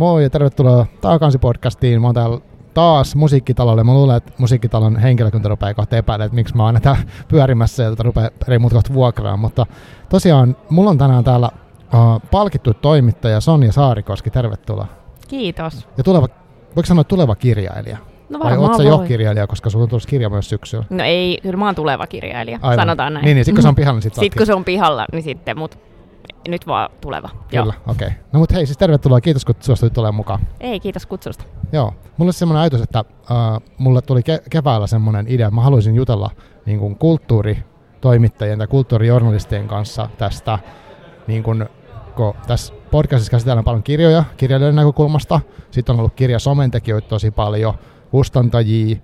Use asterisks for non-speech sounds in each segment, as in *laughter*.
Moi ja tervetuloa Taakansi-podcastiin. Mä oon täällä taas musiikkitalolle. Mä luulen, että musiikkitalon henkilökunta rupeaa kohta epäilemään, että miksi mä oon näitä pyörimässä ja rupeaa eri muut kohta vuokraan. Mutta tosiaan, mulla on tänään täällä uh, palkittu toimittaja Sonja Saarikoski. Tervetuloa. Kiitos. Ja tuleva, voiko sanoa tuleva kirjailija? No Vai oot sä jo kirjailija, koska sulla on tulossa kirja myös syksyllä? No ei, kyllä mä oon tuleva kirjailija, Aivan. sanotaan näin. Niin, niin sit kun se on *laughs* pihalla, niin sit Sitten kun se on pihalla, niin sitten, mut nyt vaan tuleva. Kyllä, okei. Okay. No mut hei, siis tervetuloa. Kiitos, kun suostuit tulemaan mukaan. Ei, kiitos kutsusta. Joo, mulla on semmoinen ajatus, että äh, mulle tuli ke- keväällä semmoinen idea, mä haluaisin jutella niin kuin kulttuuritoimittajien tai kulttuurijournalistien kanssa tästä, niin kuin, kun tässä podcastissa käsitellään paljon kirjoja kirjailijoiden näkökulmasta, sitten on ollut kirjasomentekijöitä tosi paljon, kustantajia,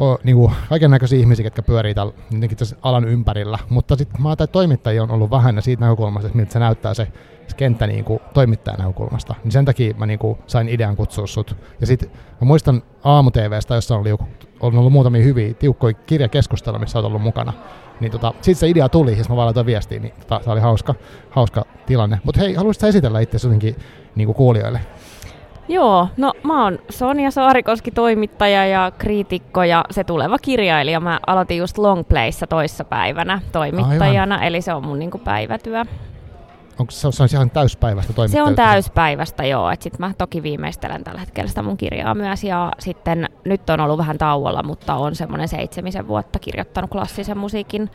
o, niin kaiken näköisiä ihmisiä, jotka pyörii jotenkin tässä alan ympärillä, mutta sitten mä ajattelin, että toimittajia on ollut vähän siitä näkökulmasta, että miltä se näyttää se, kenttä niin kuin toimittajan näkökulmasta. Niin sen takia mä niin kuin sain idean kutsua sut. Ja sitten mä muistan aamu TVstä, jossa ollut, on ollut muutamia hyviä, tiukkoja kirjakeskusteluja, missä olet ollut mukana. Niin tota, siitä se idea tuli, ja mä vaan laitoin viestiä, niin tota, se oli hauska, hauska tilanne. Mutta hei, haluaisitko esitellä itse jotenkin niin kuin kuulijoille? Joo, no mä oon Sonja Saarikoski, toimittaja ja kriitikko ja se tuleva kirjailija. Mä aloitin just Longplayssa toissa päivänä toimittajana, Aivan. eli se on mun niinku päivätyö. Onko se, se on ihan täyspäivästä Se toimittajuutta? on täyspäivästä, joo. Et sit mä toki viimeistelen tällä hetkellä sitä mun kirjaa myös. Ja sitten nyt on ollut vähän tauolla, mutta on semmoinen seitsemisen vuotta kirjoittanut klassisen musiikin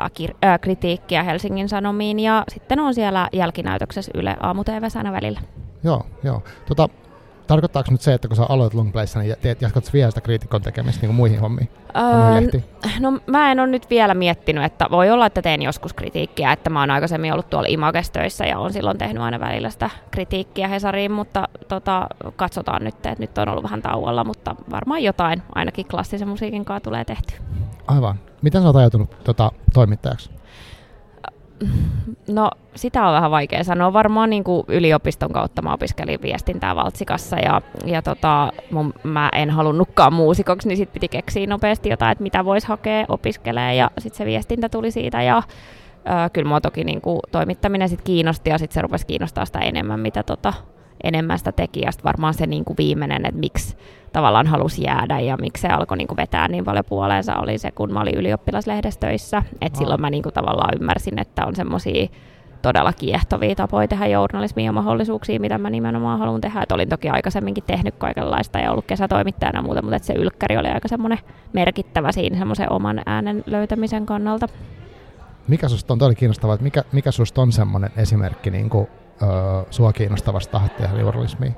äh, kir- äh, kritiikkiä Helsingin Sanomiin. Ja sitten on siellä jälkinäytöksessä Yle aamu aina välillä. Joo, joo. Tota, tarkoittaako nyt se, että kun sä aloit Longplayssa, niin teet, jatkot vielä sitä kriitikon tekemistä niin kuin muihin hommiin? Öö, no mä en ole nyt vielä miettinyt, että voi olla, että teen joskus kritiikkiä, että mä oon aikaisemmin ollut tuolla Imagestöissä ja on silloin tehnyt aina välillä sitä kritiikkiä Hesariin, mutta tota, katsotaan nyt, että nyt on ollut vähän tauolla, mutta varmaan jotain ainakin klassisen musiikin kanssa tulee tehty. Aivan. Miten sä oot ajatunut tota, toimittajaksi? No sitä on vähän vaikea sanoa. Varmaan niin kuin yliopiston kautta mä opiskelin viestintää Valtsikassa ja, ja tota, mun, mä en halunnutkaan muusikoksi, niin sitten piti keksiä nopeasti jotain, että mitä voisi hakea opiskelee ja sitten se viestintä tuli siitä ja ö, kyllä mua toki niin kuin toimittaminen sit kiinnosti ja sitten se rupesi kiinnostaa sitä enemmän, mitä tota, enemmän sitä teki ja varmaan se niin kuin viimeinen, että miksi tavallaan halusi jäädä ja miksi se alkoi niin kuin vetää niin paljon puoleensa oli se, kun mä olin ylioppilaslehdessä töissä. Et silloin mä niin kuin tavallaan ymmärsin, että on semmoisia todella kiehtovia tapoja tehdä journalismia ja mahdollisuuksia, mitä mä nimenomaan haluan tehdä. Et olin toki aikaisemminkin tehnyt kaikenlaista ja ollut kesätoimittajana ja muuta, mutta se ylkkäri oli aika semmoinen merkittävä siinä semmoisen oman äänen löytämisen kannalta. Mikä susta on todella kiinnostavaa, että mikä, mikä susta on semmoinen esimerkki niin kuin, sua kiinnostavasta tahot tehdä journalismia?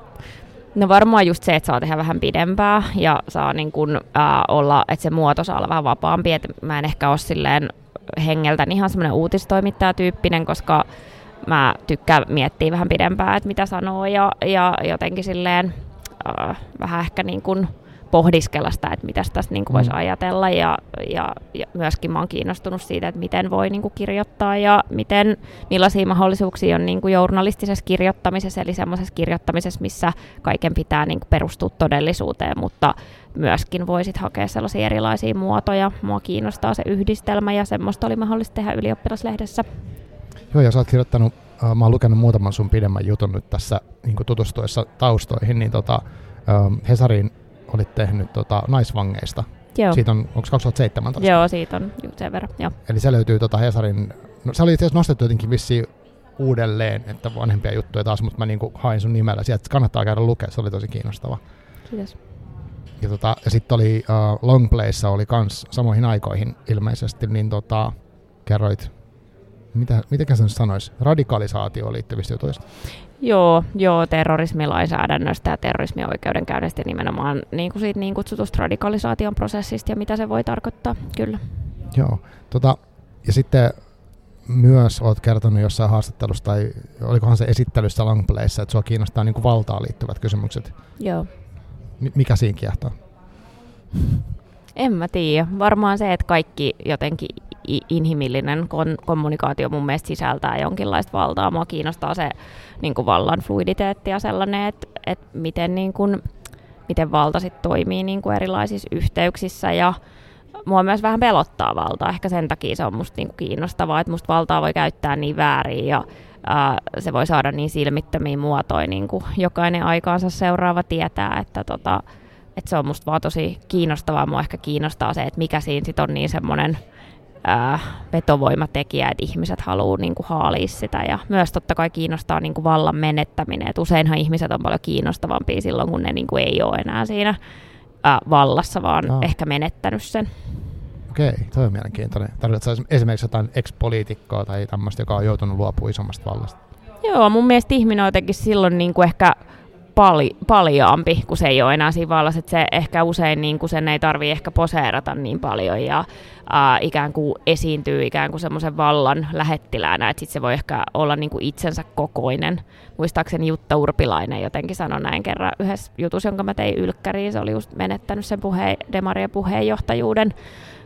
No varmaan just se, että saa tehdä vähän pidempää ja saa niin kun, ää, olla, että se muoto saa olla vähän vapaampi. Et mä en ehkä ole silleen hengeltäni ihan semmoinen uutistoimittajatyyppinen, koska mä tykkään miettiä vähän pidempään, että mitä sanoo ja, ja jotenkin silleen ää, vähän ehkä niin kuin pohdiskella sitä, että mitä tästä niin kuin voisi Mm. ajatella ja, ja, ja myöskin mä oon kiinnostunut siitä, että miten voi niin kuin kirjoittaa ja miten, millaisia mahdollisuuksia on niin kuin journalistisessa kirjoittamisessa, eli semmoisessa kirjoittamisessa, missä kaiken pitää niin kuin perustua todellisuuteen, mutta myöskin voisit hakea sellaisia erilaisia muotoja. Mua kiinnostaa se yhdistelmä ja semmoista oli mahdollista tehdä ylioppilaslehdessä. Joo, ja sä oot kirjoittanut, äh, mä oon lukenut muutaman sun pidemmän jutun nyt tässä niin kuin tutustuessa taustoihin, niin tota, ähm, Hesarin olit tehnyt tota, naisvangeista. Joo. Siitä on, onko 2017? Joo, siitä on sen verran. Joo. Eli se löytyy tota Hesarin, no se oli itse nostettu jotenkin vissiin uudelleen, että vanhempia juttuja taas, mutta mä niinku hain sun nimellä sieltä, kannattaa käydä lukea, se oli tosi kiinnostava. Kiitos. Ja, tota, ja sitten oli uh, Longplayssa oli kans samoihin aikoihin ilmeisesti, niin tota, kerroit, mitä, mitenkä se nyt sanoisi, radikalisaatioon liittyvistä jutuista. Joo, joo, terrorismilainsäädännöstä ja terrorismioikeudenkäynnistä nimenomaan niin kuin siitä niin kutsutusta radikalisaation prosessista ja mitä se voi tarkoittaa, kyllä. Joo, tota, ja sitten myös olet kertonut jossain haastattelussa, tai olikohan se esittelyssä Longplayssa, että sua kiinnostaa niin kuin valtaan liittyvät kysymykset. Joo. M- mikä siinä kiehtoo? En mä tiedä. Varmaan se, että kaikki jotenkin inhimillinen kon- kommunikaatio mun mielestä sisältää jonkinlaista valtaa. Mua kiinnostaa se niin kuin vallan fluiditeetti ja sellainen, että, että miten, niin kuin, miten valta sit toimii niin kuin erilaisissa yhteyksissä ja mua myös vähän pelottaa valtaa. Ehkä sen takia se on musta niin kuin kiinnostavaa, että musta valtaa voi käyttää niin väärin ja ää, se voi saada niin silmittömiä muotoja, niin kuin jokainen aikaansa seuraava tietää, että tota, että se on musta vaan tosi kiinnostavaa. Mua ehkä kiinnostaa se, että mikä siinä sit on niin semmoinen ää, vetovoimatekijä, että ihmiset haluaa niinku haalia sitä. Ja myös totta kai kiinnostaa niinku vallan menettäminen. Et useinhan ihmiset on paljon kiinnostavampia silloin, kun ne niinku ei ole enää siinä ää, vallassa, vaan no. ehkä menettänyt sen. Okei, toi on mielenkiintoinen. Tarkoitatko esimerkiksi jotain ex-poliitikkoa tai tämmöistä, joka on joutunut luopumaan isommasta vallasta? Joo, mun mielestä ihminen on jotenkin silloin niin kuin ehkä pali, paljaampi, kun se ei ole enää siinä vallassa, että se ehkä usein niin kuin sen ei tarvi ehkä poseerata niin paljon ja ää, ikään kuin esiintyy ikään kuin semmoisen vallan lähettiläänä, että sitten se voi ehkä olla niin kuin itsensä kokoinen. Muistaakseni Jutta Urpilainen jotenkin sanoi näin kerran yhdessä jutussa, jonka mä tein ylkkäriin, se oli just menettänyt sen puhe, Demaria puheenjohtajuuden,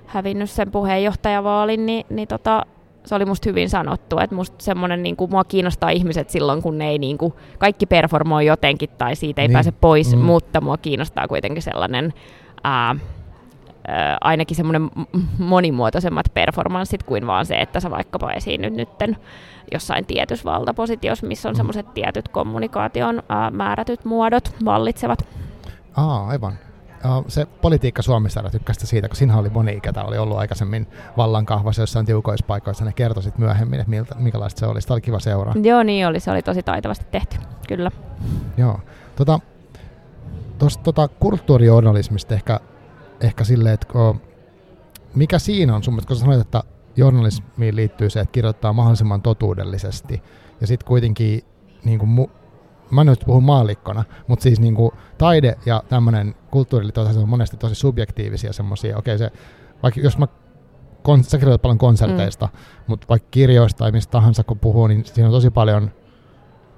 hävinnyt sen puheenjohtajavaalin, niin, niin tota, se oli musta hyvin sanottu, että musta semmoinen, niin kuin, mua kiinnostaa ihmiset silloin, kun ne ei niin kuin, kaikki performoi jotenkin tai siitä ei niin. pääse pois, mm. mutta mua kiinnostaa kuitenkin sellainen ää, ää, ainakin semmoinen monimuotoisemmat performanssit kuin vaan se, että sä vaikkapa esiinnyt nytten jossain tietyssä valtapositiossa, missä on mm. semmoiset tietyt kommunikaation ää, määrätyt muodot vallitsevat. Aa, aivan se politiikka Suomessa tykkästä siitä, kun sinä oli moni, ketä oli ollut aikaisemmin vallankahvassa jossain tiukoissa paikoissa, ne kertoisit myöhemmin, että miltä, minkälaista se oli. Sitä oli kiva seuraa. Joo, niin oli. Se oli tosi taitavasti tehty, kyllä. Joo. Tota, tuosta tota, kulttuurijournalismista ehkä, ehkä silleen, että kun, mikä siinä on sun mielestä, kun sanoit, että journalismiin liittyy se, että kirjoittaa mahdollisimman totuudellisesti, ja sitten kuitenkin niin kuin mu- mä nyt puhu maalikkona, mutta siis niinku taide ja tämmöinen kulttuuriliitto on monesti tosi subjektiivisia semmoisia. Okei, se, vaikka jos mä kon, sä kirjoitat paljon konserteista, mm. mutta vaikka kirjoista tai mistä tahansa kun puhuu, niin siinä on tosi paljon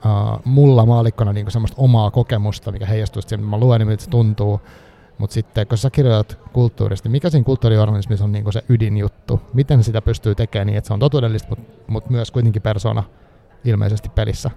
uh, mulla maalikkona niinku semmoista omaa kokemusta, mikä heijastuu siihen, mä luen, niin miltä se tuntuu. Mutta sitten kun sä kirjoitat kulttuurista, niin mikä siinä kulttuurijournalismissa on niinku se ydinjuttu? Miten sitä pystyy tekemään niin, että se on totuudellista, mutta mut myös kuitenkin persona ilmeisesti pelissä.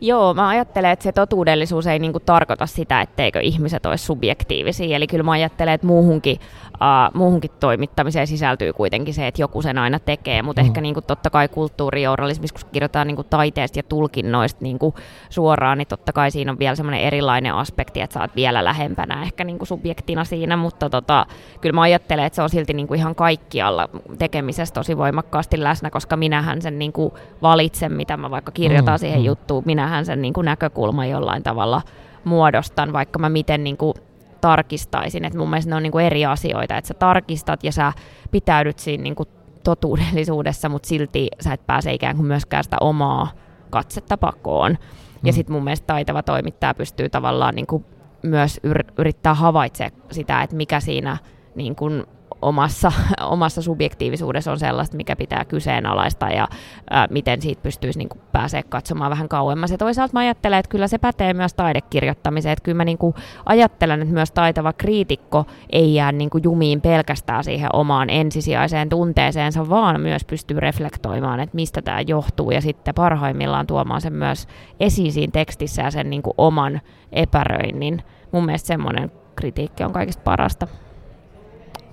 Joo, mä ajattelen, että se totuudellisuus ei niinku tarkoita sitä, etteikö ihmiset olisi subjektiivisia. Eli kyllä mä ajattelen, että muuhunkin, uh, muuhunkin toimittamiseen sisältyy kuitenkin se, että joku sen aina tekee. Mutta mm. ehkä niinku totta kai kulttuurijournalismissa, kun kirjoitetaan niinku taiteesta ja tulkinnoista niinku suoraan, niin totta kai siinä on vielä semmoinen erilainen aspekti, että sä oot vielä lähempänä ehkä niinku subjektina siinä. Mutta tota, kyllä mä ajattelen, että se on silti niinku ihan kaikkialla tekemisessä tosi voimakkaasti läsnä, koska minähän sen niinku valitsen, mitä mä vaikka kirjoitan mm, siihen mm. juttuun, minähän sen niin kuin näkökulman jollain tavalla muodostan, vaikka mä miten niin kuin tarkistaisin. Et mun mielestä ne on niin kuin eri asioita, että sä tarkistat ja sä pitäydyt siinä niin kuin totuudellisuudessa, mutta silti sä et pääse ikään kuin myöskään sitä omaa katsetta pakoon. Mm. Ja sitten mun mielestä taitava toimittaja pystyy tavallaan niin kuin myös yr- yrittää havaitsemaan sitä, että mikä siinä niin kuin omassa, *laughs* omassa subjektiivisuudessa on sellaista, mikä pitää kyseenalaista ja ää, miten siitä pystyisi niin pääsee katsomaan vähän kauemmas. Ja toisaalta mä ajattelen, että kyllä se pätee myös taidekirjoittamiseen, että kyllä mä niin kuin ajattelen, että myös taitava kriitikko ei jää niin kuin jumiin pelkästään siihen omaan ensisijaiseen tunteeseensa, vaan myös pystyy reflektoimaan, että mistä tämä johtuu ja sitten parhaimmillaan tuomaan sen myös esiin siinä tekstissä ja sen niin kuin oman epäröinnin. Mun mielestä semmoinen kritiikki on kaikista parasta.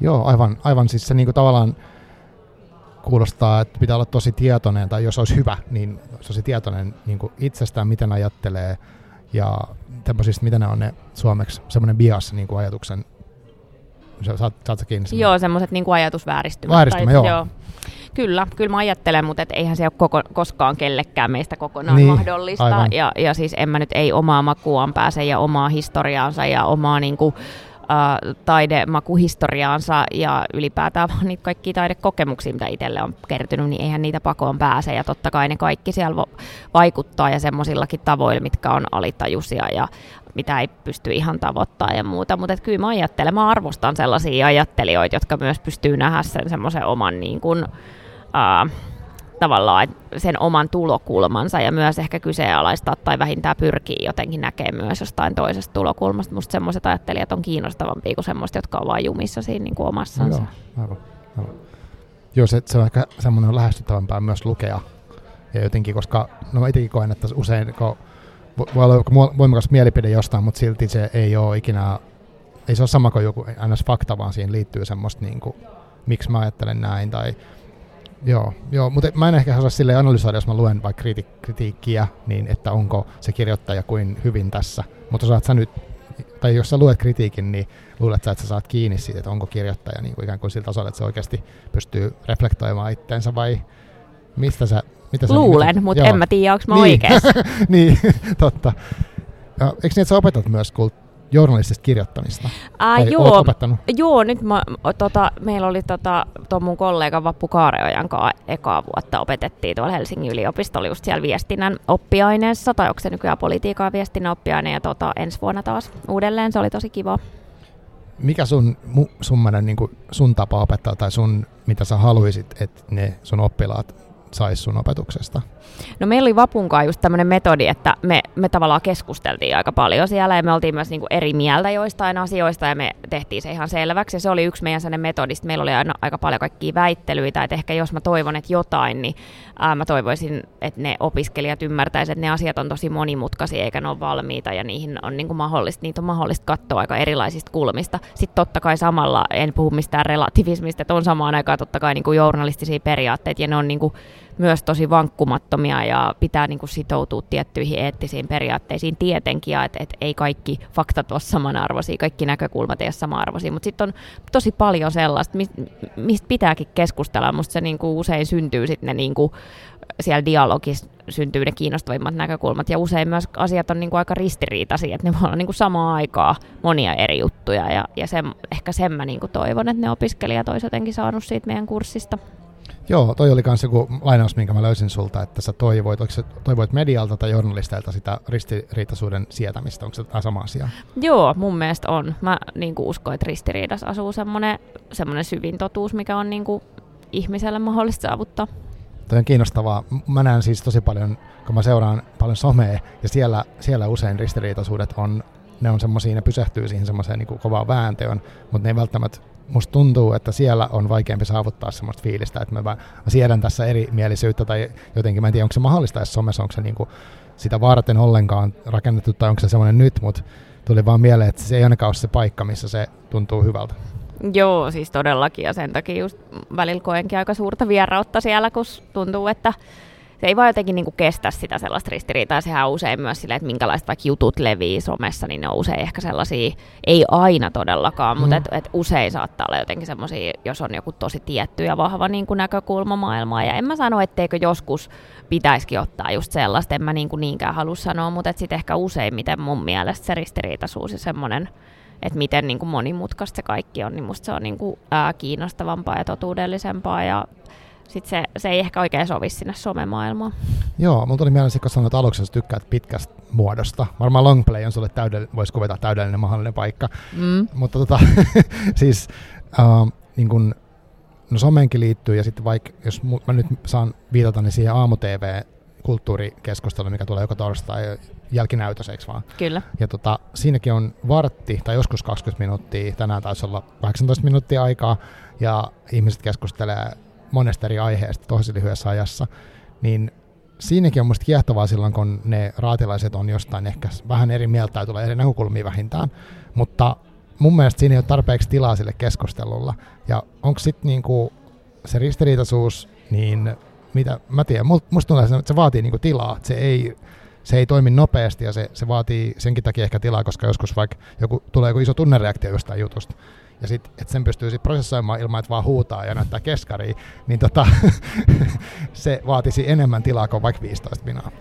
Joo, aivan, aivan siis se niinku tavallaan kuulostaa, että pitää olla tosi tietoinen, tai jos olisi hyvä, niin olisi tietoinen niin kuin itsestään, miten ajattelee, ja tämmöisistä, mitä ne on ne suomeksi, semmoinen bias niin kuin ajatuksen, saat, saat sä kiinni? Joo, semmoiset niin ajatusvääristymät. Vääristymä, joo. joo. Kyllä, kyllä mä ajattelen, mutta et eihän se ole koko, koskaan kellekään meistä kokonaan niin, mahdollista. Ja, ja siis en mä nyt ei omaa makuaan pääse ja omaa historiaansa ja omaa niin kuin, taidemakuhistoriaansa ja ylipäätään niitä kaikkia taidekokemuksia, mitä itselle on kertynyt, niin eihän niitä pakoon pääse. Ja totta kai ne kaikki siellä vaikuttaa ja semmoisillakin tavoilla, mitkä on alitajuisia ja mitä ei pysty ihan tavoittaa ja muuta. Mutta kyllä mä ajattelen, mä arvostan sellaisia ajattelijoita, jotka myös pystyy nähdä sen semmoisen oman niin kuin, äh, tavallaan sen oman tulokulmansa ja myös ehkä kyseenalaistaa tai vähintään pyrkii jotenkin näkemään myös jostain toisesta tulokulmasta. Musta semmoiset ajattelijat on kiinnostavampia kuin semmoiset, jotka on vain jumissa siinä niin kuin omassansa. Joo, aivan, aivan. Joo, se, se on ehkä semmoinen lähestyttävämpää myös lukea. Ja jotenkin, koska no mä itsekin koen, että usein kun voi olla voimakas mielipide jostain, mutta silti se ei ole ikinä, ei se ole sama kuin joku ns. fakta, vaan siihen liittyy semmoista niin kuin, miksi mä ajattelen näin, tai Joo, joo, mutta mä en ehkä osaa sille analysoida, jos mä luen vaikka kriti- kritiikkiä, niin että onko se kirjoittaja kuin hyvin tässä. Mutta saat sä nyt, tai jos sä luet kritiikin, niin luulet sä, että sä saat kiinni siitä, että onko kirjoittaja niin kuin ikään kuin sillä tasolla, että se oikeasti pystyy reflektoimaan itteensä vai mistä sä... Mitä sä Luulen, niin, mutta en mä tiedä, onko mä niin. oikeassa. *laughs* niin, *laughs* totta. Ja, eikö niin, että sä opetat myös kult- journalistista kirjoittamista? Ää, joo, opettanut? joo, nyt mä, tota, meillä oli tota, tuon mun kollega Vappu Kaareojan kanssa ekaa vuotta opetettiin tuolla Helsingin yliopistolla just siellä viestinnän oppiaineessa, tai onko se nykyään politiikaa viestinnän oppiaine, ja tota, ensi vuonna taas uudelleen, se oli tosi kiva. Mikä sun, sun, niin sun tapa opettaa tai sun, mitä sä haluaisit, että ne sun oppilaat saisi sun opetuksesta? No meillä oli Vapunkaan just tämmöinen metodi, että me, me tavallaan keskusteltiin aika paljon siellä ja me oltiin myös niinku eri mieltä joistain asioista ja me tehtiin se ihan selväksi. Ja se oli yksi meidän sellainen metodista. Meillä oli aina aika paljon kaikkia väittelyitä, että ehkä jos mä toivon, että jotain, niin ää, mä toivoisin, että ne opiskelijat ymmärtäisivät, että ne asiat on tosi monimutkaisia eikä ne ole valmiita ja niihin on niinku mahdollista, niitä on mahdollista katsoa aika erilaisista kulmista. Sitten totta kai samalla, en puhu mistään relativismista, että on samaan aikaan totta kai niinku journalistisia periaatteita ja ne on niinku myös tosi vankkumattomia ja pitää niin kuin sitoutua tiettyihin eettisiin periaatteisiin tietenkin, että et ei kaikki faktat ole samanarvoisia, kaikki näkökulmat ei ole samanarvoisia, mutta sitten on tosi paljon sellaista, mistä pitääkin keskustella, musta se niin kuin usein syntyy sitten ne niin kuin siellä dialogissa syntyy ne kiinnostavimmat näkökulmat, ja usein myös asiat on niin kuin aika ristiriitaisia, että ne voi olla niin kuin samaan aikaa monia eri juttuja, ja, ja sen, ehkä sen mä niin kuin toivon, että ne opiskelijat olisivat jotenkin saanut siitä meidän kurssista. Joo, toi oli myös joku lainaus, minkä mä löysin sulta, että sä toivoit, sä toivoit medialta tai journalisteilta sitä ristiriitaisuuden sietämistä, onko se tämä sama asia? Joo, mun mielestä on. Mä niin uskon, että ristiriidassa asuu semmoinen, semmoinen syvin totuus, mikä on niin kuin ihmiselle mahdollista saavuttaa. Toi on kiinnostavaa. Mä näen siis tosi paljon, kun mä seuraan paljon somea, ja siellä, siellä usein ristiriitaisuudet on, ne on semmoisia, ne pysähtyy siihen semmoiseen niin kovaan vääntöön, mutta ne ei välttämättä musta tuntuu, että siellä on vaikeampi saavuttaa semmoista fiilistä, että mä, siedän tässä erimielisyyttä tai jotenkin, mä en tiedä, onko se mahdollista edes somessa, onko se niinku sitä varten ollenkaan rakennettu tai onko se semmoinen nyt, mutta tuli vaan mieleen, että se ei ainakaan ole se paikka, missä se tuntuu hyvältä. Joo, siis todellakin ja sen takia just välillä koenkin aika suurta vierautta siellä, kun tuntuu, että se ei vaan jotenkin niin kuin kestä sitä sellaista ristiriitaa. Sehän on usein myös silleen, että minkälaiset vaikka jutut levii somessa, niin ne on usein ehkä sellaisia, ei aina todellakaan, mm. mutta et, et usein saattaa olla jotenkin semmoisia, jos on joku tosi tietty ja vahva niin kuin näkökulma maailmaa. Ja en mä sano, etteikö joskus pitäisikin ottaa just sellaista, en mä niin kuin niinkään halua sanoa, mutta sitten ehkä useimmiten mun mielestä se ristiriitaisuus ja semmoinen, että miten niin kuin monimutkaista se kaikki on, niin musta se on niin kuin, ää, kiinnostavampaa ja totuudellisempaa ja sit se, se ei ehkä oikein sovi sinne somemaailmaan. Joo, mun tuli mieleen, kun sanoit aluksi, että tykkäät pitkästä muodosta. Varmaan longplay on sulle täydellinen, voisi kuvata täydellinen mahdollinen paikka. Mm. Mutta tota, *laughs* siis uh, niin kun, no someenkin liittyy, ja sitten vaikka, jos mä nyt saan viitata, niin siihen aamu-tv kulttuurikeskustelu, mikä tulee joka torstai jälkinäytöseksi vaan. Kyllä. Ja tota, siinäkin on vartti tai joskus 20 minuuttia, tänään taisi olla 18 minuuttia aikaa, ja ihmiset keskustelee monesta eri aiheesta tosi lyhyessä ajassa, niin siinäkin on musta kiehtovaa silloin, kun ne raatilaiset on jostain ehkä vähän eri mieltä tai tulee eri näkökulmia vähintään, mutta mun mielestä siinä ei ole tarpeeksi tilaa sille keskustelulla. Ja onko sitten niinku se ristiriitaisuus, niin mitä, mä tiedän, musta tuntuu, että se vaatii niinku tilaa, se ei, se ei toimi nopeasti ja se, se vaatii senkin takia ehkä tilaa, koska joskus vaikka joku, tulee joku iso tunnereaktio jostain jutusta, ja sit, että sen pystyy sit prosessoimaan ilman, että vaan huutaa ja näyttää keskariin, niin tota, *laughs* se vaatisi enemmän tilaa kuin vaikka 15 minaa.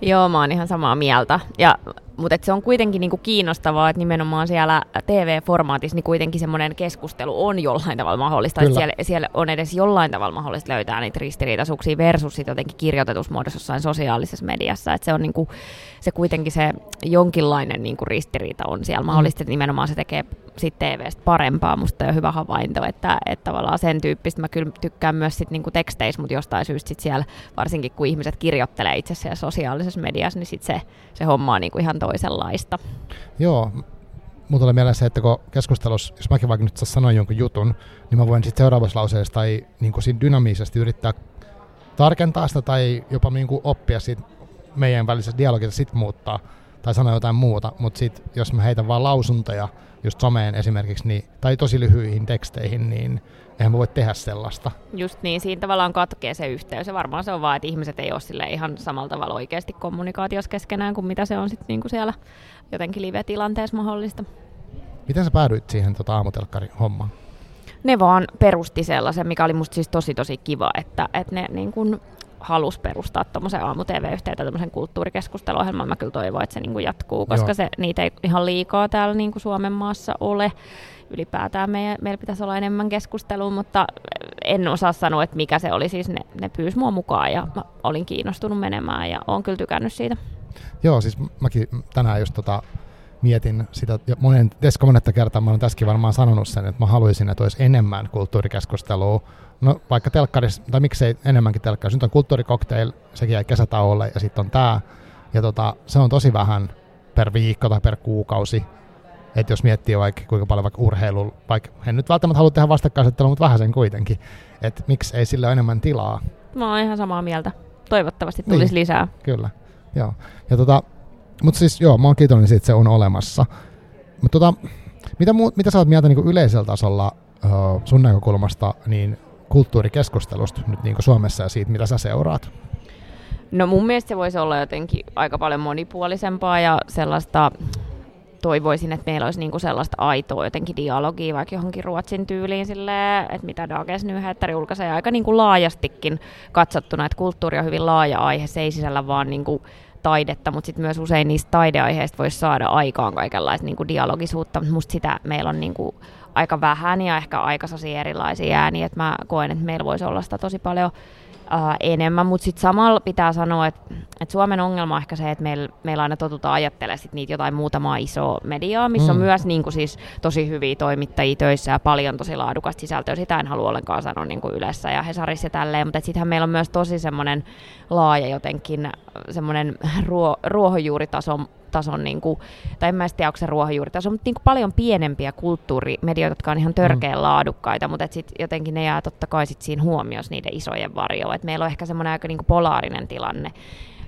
Joo, mä oon ihan samaa mieltä. Ja, mutta se on kuitenkin niinku kiinnostavaa, että nimenomaan siellä TV-formaatissa niin kuitenkin semmoinen keskustelu on jollain tavalla mahdollista. Että siellä, siellä on edes jollain tavalla mahdollista löytää niitä ristiriitaisuuksia versus sit jotenkin kirjoitetussa muodossa jossain sosiaalisessa mediassa. Että se on niinku, se kuitenkin se jonkinlainen niinku ristiriita on siellä mm. mahdollista, että nimenomaan se tekee sitten TVstä parempaa. Musta on hyvä havainto, että, että tavallaan sen tyyppistä mä kyllä tykkään myös sit niinku teksteissä, mutta jostain syystä sit siellä, varsinkin kun ihmiset kirjoittelee itse siellä sosiaalisessa mediassa, niin sit se, se homma on niinku ihan toisenlaista. Joo, Mulla tulee mieleen se, että kun keskustelussa, jos mäkin vaikka nyt sanoin jonkun jutun, niin mä voin sitten seuraavassa lauseessa tai niin kuin siinä dynamiisesti yrittää tarkentaa sitä tai jopa niin kuin oppia siitä meidän välisestä dialogista sitten muuttaa tai sanoo jotain muuta, mutta sitten jos mä heitän vaan lausuntoja just someen esimerkiksi, niin, tai tosi lyhyihin teksteihin, niin eihän mä voi tehdä sellaista. Just niin, siinä tavallaan katkee se yhteys. Ja varmaan se on vaan, että ihmiset ei ole sille ihan samalla tavalla oikeasti kommunikaatiossa keskenään kuin mitä se on sitten niinku siellä jotenkin live-tilanteessa mahdollista. Miten sä päädyit siihen tota aamutelkkari hommaan? Ne vaan perusti sellaisen, mikä oli musta siis tosi tosi kiva, että, että ne niin kun halusi perustaa tuommoisen aamu-tv-yhteyttä, tämmöisen kulttuurikeskusteluohjelman. Mä kyllä toivon, että se niin jatkuu, koska se, niitä ei ihan liikaa täällä niin Suomen maassa ole. Ylipäätään meidän, meillä pitäisi olla enemmän keskustelua, mutta en osaa sanoa, että mikä se oli. Siis ne, ne pyysi mua mukaan ja mä olin kiinnostunut menemään ja olen kyllä tykännyt siitä. Joo, siis mäkin tänään just tota, mietin sitä, ja monen, monetta kertaa mä olen tässäkin varmaan sanonut sen, että mä haluaisin, että olisi enemmän kulttuurikeskustelua No vaikka telkkarissa, tai miksei enemmänkin telkkarissa. Nyt on kulttuurikokteil, sekin jäi kesätauolle, ja sitten on tämä. Ja tota, se on tosi vähän per viikko tai per kuukausi. Että jos miettii vaikka kuinka paljon vaikka urheilu, vaikka en nyt välttämättä halua tehdä vastakkainasettelua, mutta vähän sen kuitenkin. Että miksi ei sille ole enemmän tilaa. Mä oon ihan samaa mieltä. Toivottavasti tulisi niin, lisää. Kyllä, joo. Ja tota, mutta siis joo, mä oon kiitollinen siitä, että se on olemassa. Mutta tota, mitä, muu, mitä sä oot mieltä niin yleisellä tasolla uh, sun näkökulmasta, niin kulttuurikeskustelusta nyt niin Suomessa ja siitä, mitä sä seuraat? No mun mielestä se voisi olla jotenkin aika paljon monipuolisempaa ja sellaista, toivoisin, että meillä olisi niinku sellaista aitoa jotenkin dialogia vaikka johonkin Ruotsin tyyliin silleen, että mitä Dages Nyheter julkaisee aika niinku laajastikin katsottuna, että kulttuuri on hyvin laaja aihe, se ei sisällä vaan niinku taidetta, mutta sitten myös usein niistä taideaiheista voisi saada aikaan kaikenlaista niinku dialogisuutta, mutta musta sitä meillä on niinku aika vähän ja ehkä aika erilaisia ääniä, että mä koen, että meillä voisi olla sitä tosi paljon uh, enemmän, mutta sitten samalla pitää sanoa, että, että Suomen ongelma on ehkä se, että meillä, meillä aina totutaan ajattelemaan sit niitä jotain muutamaa isoa mediaa, missä mm. on myös niin kuin siis, tosi hyviä toimittajia töissä ja paljon tosi laadukasta sisältöä. Sitä en halua ollenkaan sanoa niin kuin Ylessä ja Hesarissa ja tälleen, mutta sittenhän meillä on myös tosi semmoinen laaja jotenkin semmoinen ruo, ruohonjuuritason tason, niin kuin, tai en mä tiedä, onko se ruohonjuuritaso, mutta niin kuin paljon pienempiä kulttuurimedioita, jotka on ihan törkeän mm. laadukkaita, mutta sit jotenkin ne jää totta kai sit siinä huomiossa niiden isojen varjoon. Et meillä on ehkä semmoinen aika niin kuin polaarinen tilanne,